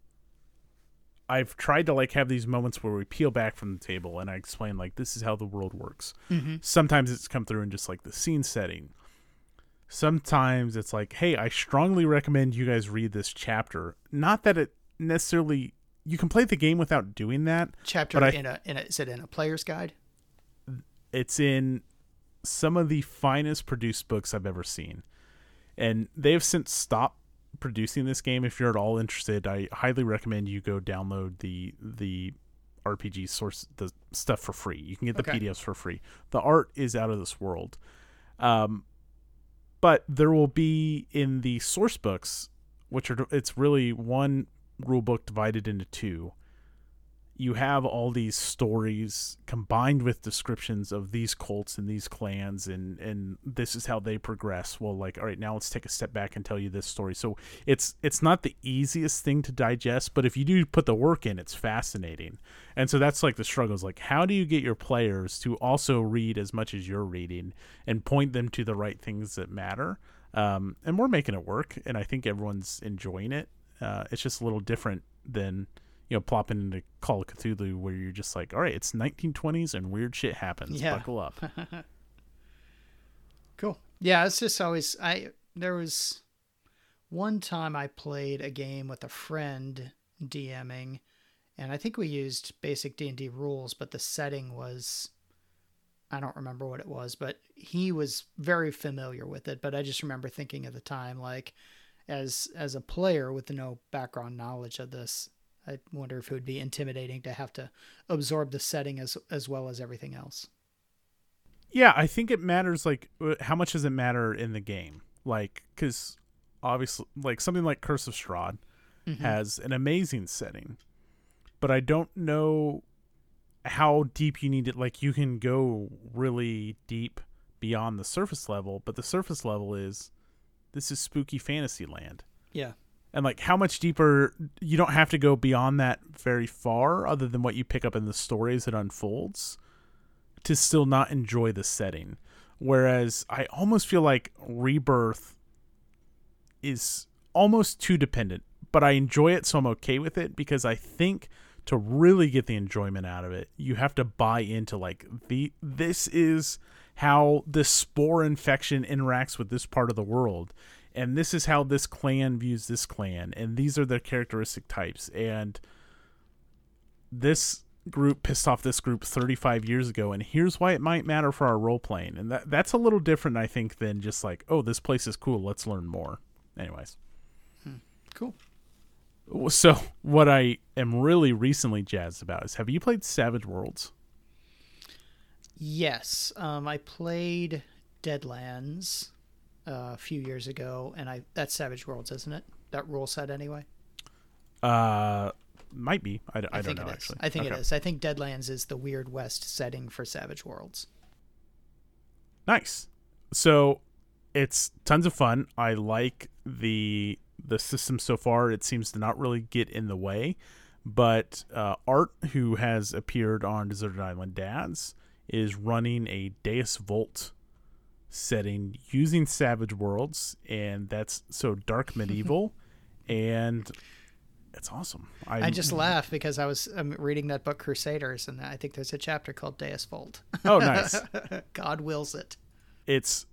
I've tried to like have these moments where we peel back from the table and I explain like this is how the world works. Mm-hmm. Sometimes it's come through in just like the scene setting. Sometimes it's like, hey, I strongly recommend you guys read this chapter. Not that it necessarily you can play the game without doing that. Chapter I- in a in a is it in a player's guide? it's in some of the finest produced books I've ever seen. And they've since stopped producing this game. If you're at all interested, I highly recommend you go download the the RPG source the stuff for free. You can get the Okay. PDFs for free. The art is out of this world. Um but there will be in the source books, which are it's really one rule book divided into two. You have all these stories combined with descriptions of these cults and these clans and and this is how they progress. Well, like all right, now let's take a step back and tell you this story. So it's it's not the easiest thing to digest, but if you do put the work in, it's fascinating. And so that's like the struggles like how do you get your players to also read as much as you're reading and point them to the right things that matter? Um, and we're making it work, and I think everyone's enjoying it. Uh, it's just a little different than you know plopping into Call of Cthulhu, where you're just like, all right, it's 1920s and weird shit happens. Yeah. Buckle up. Cool. Yeah, it's just always I there was one time I played a game with a friend DMing and I think we used basic D&D rules, but the setting was I don't remember what it was, but he was very familiar with it, but I just remember thinking at the time like as as a player with no background knowledge of this, I wonder if it would be intimidating to have to absorb the setting as as well as everything else. Yeah, I think it matters. Like, uh, how much does it matter in the game? Like, because obviously, like something like Curse of Strahd Mhm. has an amazing setting, but I don't know how deep you need it. Like, you can go really deep beyond the surface level, but the surface level is this is spooky fantasy land. Yeah. And like, how much deeper? You don't have to go beyond that very far, other than what you pick up in the stories that unfolds, to still not enjoy the setting. Whereas I almost feel like Rebirth is almost too dependent, but I enjoy it, so I'm okay with it because I think to really get the enjoyment out of it, you have to buy into like the this is how this spore infection interacts with this part of the world and this is how this clan views this clan and these are their characteristic types. And this group pissed off this group 35 years ago and here's why it might matter for our role playing. And that that's a little different i think than just like oh this place is cool let's learn more. Anyways. Cool. so what i am really recently jazzed about is have you played savage worlds? Yes, um, I played Deadlands uh, a few years ago, and I that's Savage Worlds, isn't it? That rule set anyway. uh might be I don't think know it is. actually I think Okay. it is. I think Deadlands is the Weird West setting for Savage Worlds. Nice. So it's tons of fun. I like the the system so far. It seems to not really get in the way. But uh, Art, who has appeared on Deserted Island Dads, is running a Deus Vult setting using Savage Worlds, and that's so dark medieval, and it's awesome. I, I just laugh because I was um, reading that book Crusaders, and I think there's a chapter called Deus Vult. Oh, nice. God wills it. it's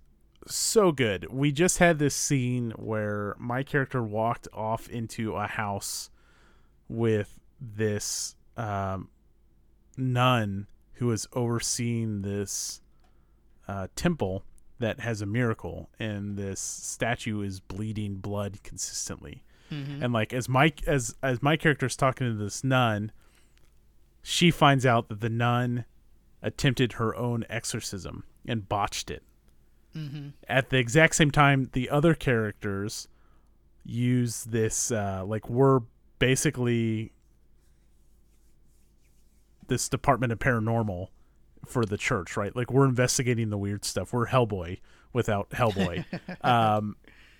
so good. We just had this scene where my character walked off into a house with this um, nun was overseeing this uh, temple that has a miracle, and this statue is bleeding blood consistently. Mhm. And like as my as as my character is talking to this nun, she finds out that the nun attempted her own exorcism and botched it Mm-hmm. at the exact same time the other characters use this uh like we're basically this department of paranormal for the church right like we're investigating the weird stuff we're hellboy without hellboy um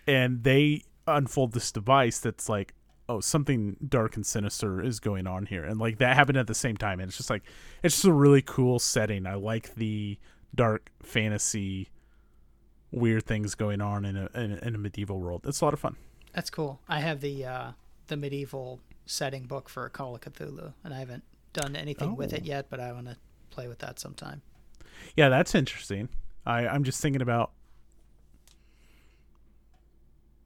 and they unfold this device that's like oh something dark and sinister is going on here and like that happened at the same time and it's just like it's just a really cool setting i like the dark fantasy weird things going on in a, in a in a medieval world. It's a lot of fun. That's cool. I have the uh, the medieval setting book for Call of Cthulhu, and I haven't done anything with it Oh. yet, but I want to play with that sometime. Yeah, that's interesting. I I'm just thinking about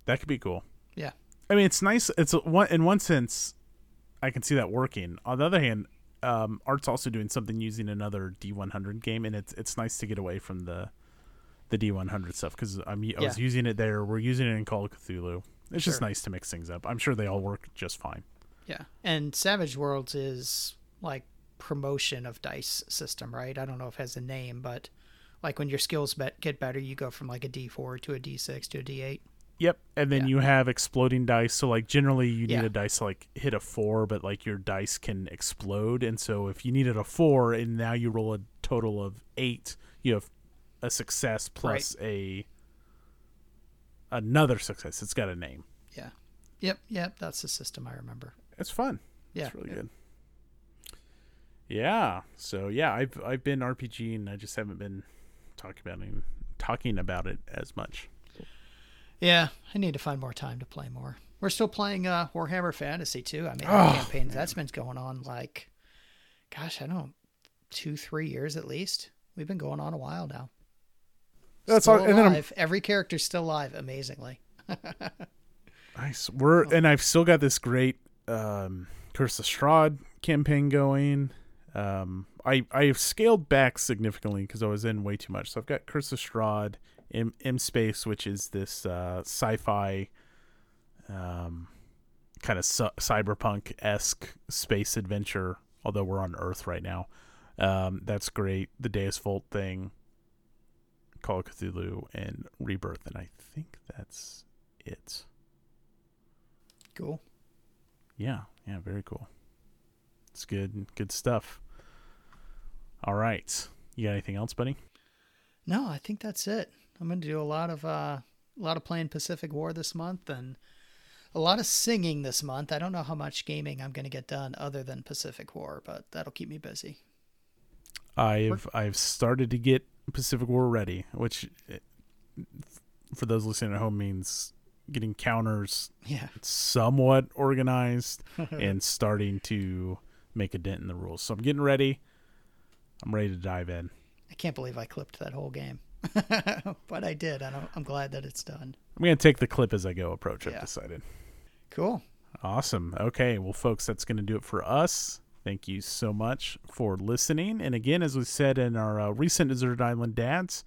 that could be cool. Yeah. I mean, it's nice. It's one in one sense, I can see that working. On the other hand, um, Art's also doing something using another D100 game, and it's it's nice to get away from the the D100 stuff because I'm I was Yeah. using it there. We're using it in Call of Cthulhu. It's just nice to mix things up. I'm sure they all work just fine. Yeah, and Savage Worlds is like promotion of dice system, right? I don't know if it has a name, but like when your skills bet, get better, you go from like a D4 to a D6 to a D8. Yep, and then Yeah. you have exploding dice. So like generally you need Yeah. a dice to like hit a four, but like your dice can explode. And so if you needed a four and now you roll a total of eight, you have a success plus a another success. It's got a name. Yeah. Yep. Yep. That's the system I remember. It's fun. Yeah. It's really good. Yeah. So yeah, I've I've been RPG and I just haven't been talking about it, talking about it as much. Yeah. I need to find more time to play more. We're still playing uh, Warhammer Fantasy too. I mean, Oh, campaign that's been going on like, gosh, I don't know, two, three years at least. We've been going on a while now. That's still all- and then I'm- Every character's still alive, amazingly. Nice. We're Oh. and I've still got this great um Curse of Strahd campaign going. Um I I've scaled back significantly because I was in way too much. So I've got Curse of Strahd, M, M Space, which is this uh sci-fi um kind of cy- cyberpunk esque space adventure, although we're on Earth right now. Um that's great. The Deus Vult thing, Call of Cthulhu, and Rebirth, and I think that's it. Cool. Yeah, yeah, very cool. It's good, good stuff. All right, you got anything else, buddy? No, I think that's it. I'm going to do a lot of uh, a lot of playing Pacific War this month and a lot of singing this month. I don't know how much gaming I'm going to get done other than Pacific War, but that'll keep me busy. I've I've started to get Pacific War ready, which eh, for those listening at home means getting counters Yeah. somewhat organized and starting to make a dent in the rules. So I'm getting ready. I'm ready to dive in. I can't believe I clipped that whole game. but I did. and I'm, I'm glad that it's done. I'm gonna take the clip as I go approach. I've Yeah. decided. Cool. Awesome. Okay. Well, folks, that's going to do it for us. Thank you so much for listening. And again, as we said in our uh, recent Deserted Island Dads,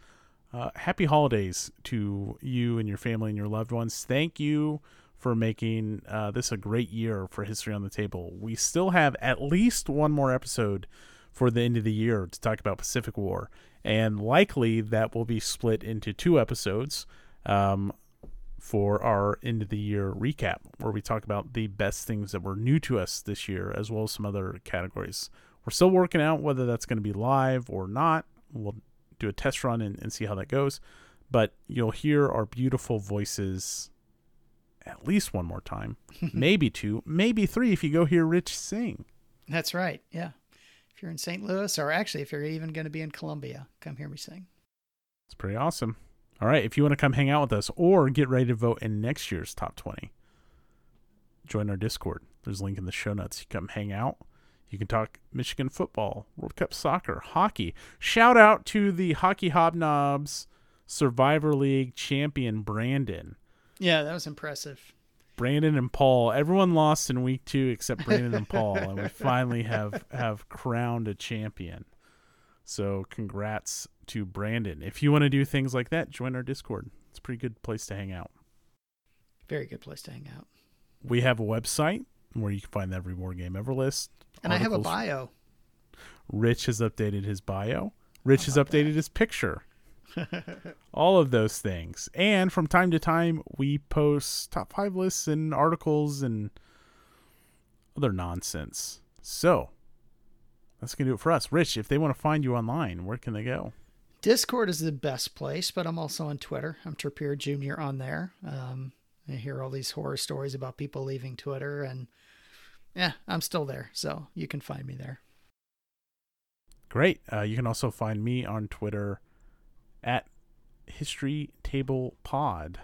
uh, happy holidays to you and your family and your loved ones. Thank you for making uh, this a great year for History on the Table. We still have at least one more episode for the end of the year to talk about Pacific War. And likely that will be split into two episodes. Um, for our end of the year recap, where we talk about the best things that were new to us this year, as well as some other categories. We're still working out whether that's going to be live or not. We'll do a test run and, and see how that goes. But you'll hear our beautiful voices at least one more time, maybe two, maybe three if you go hear Rich sing. That's right. Yeah. If you're in St. Louis, or actually, if you're even going to be in Columbia, come hear me sing. It's pretty awesome. All right, if you want to come hang out with us or get ready to vote in next year's top 20, join our Discord. There's a link in the show notes. You come hang out. You can talk Michigan football, World Cup soccer, hockey. Shout out to the Hockey Hobnobs Survivor League champion Brandon. Yeah, that was impressive. Brandon and Paul. Everyone lost in week two except Brandon and Paul, and we finally have have crowned a champion. So congrats to Brandon. If you want to do things like that, join our Discord. It's a pretty good place to hang out. Very good place to hang out. We have a website where you can find every war game ever list. And I have a bio. Rich has updated his bio. Rich has updated his picture. All of those things. And from time to time, we post top five lists and articles and other nonsense. So that's going to do it for us. Rich, if they want to find you online, where can they go? Discord is the best place, but I'm also on Twitter. I'm Trappier Jr. on there. Um, I hear all these horror stories about people leaving Twitter, and yeah, I'm still there. So you can find me there. Great. Uh, you can also find me on Twitter at History Table Pod.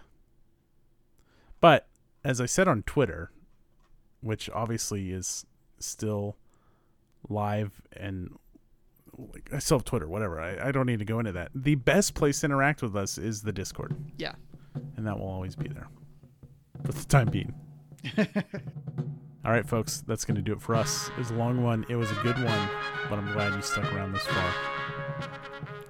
But as I said on Twitter, which obviously is still live and like, I still have Twitter, whatever. I, I don't need to go into that. The best place to interact with us is the Discord, Yeah. and that will always be there for the time being. All right, folks, that's going to do it for us. It was a long one. It was a good one, but I'm glad you stuck around this far.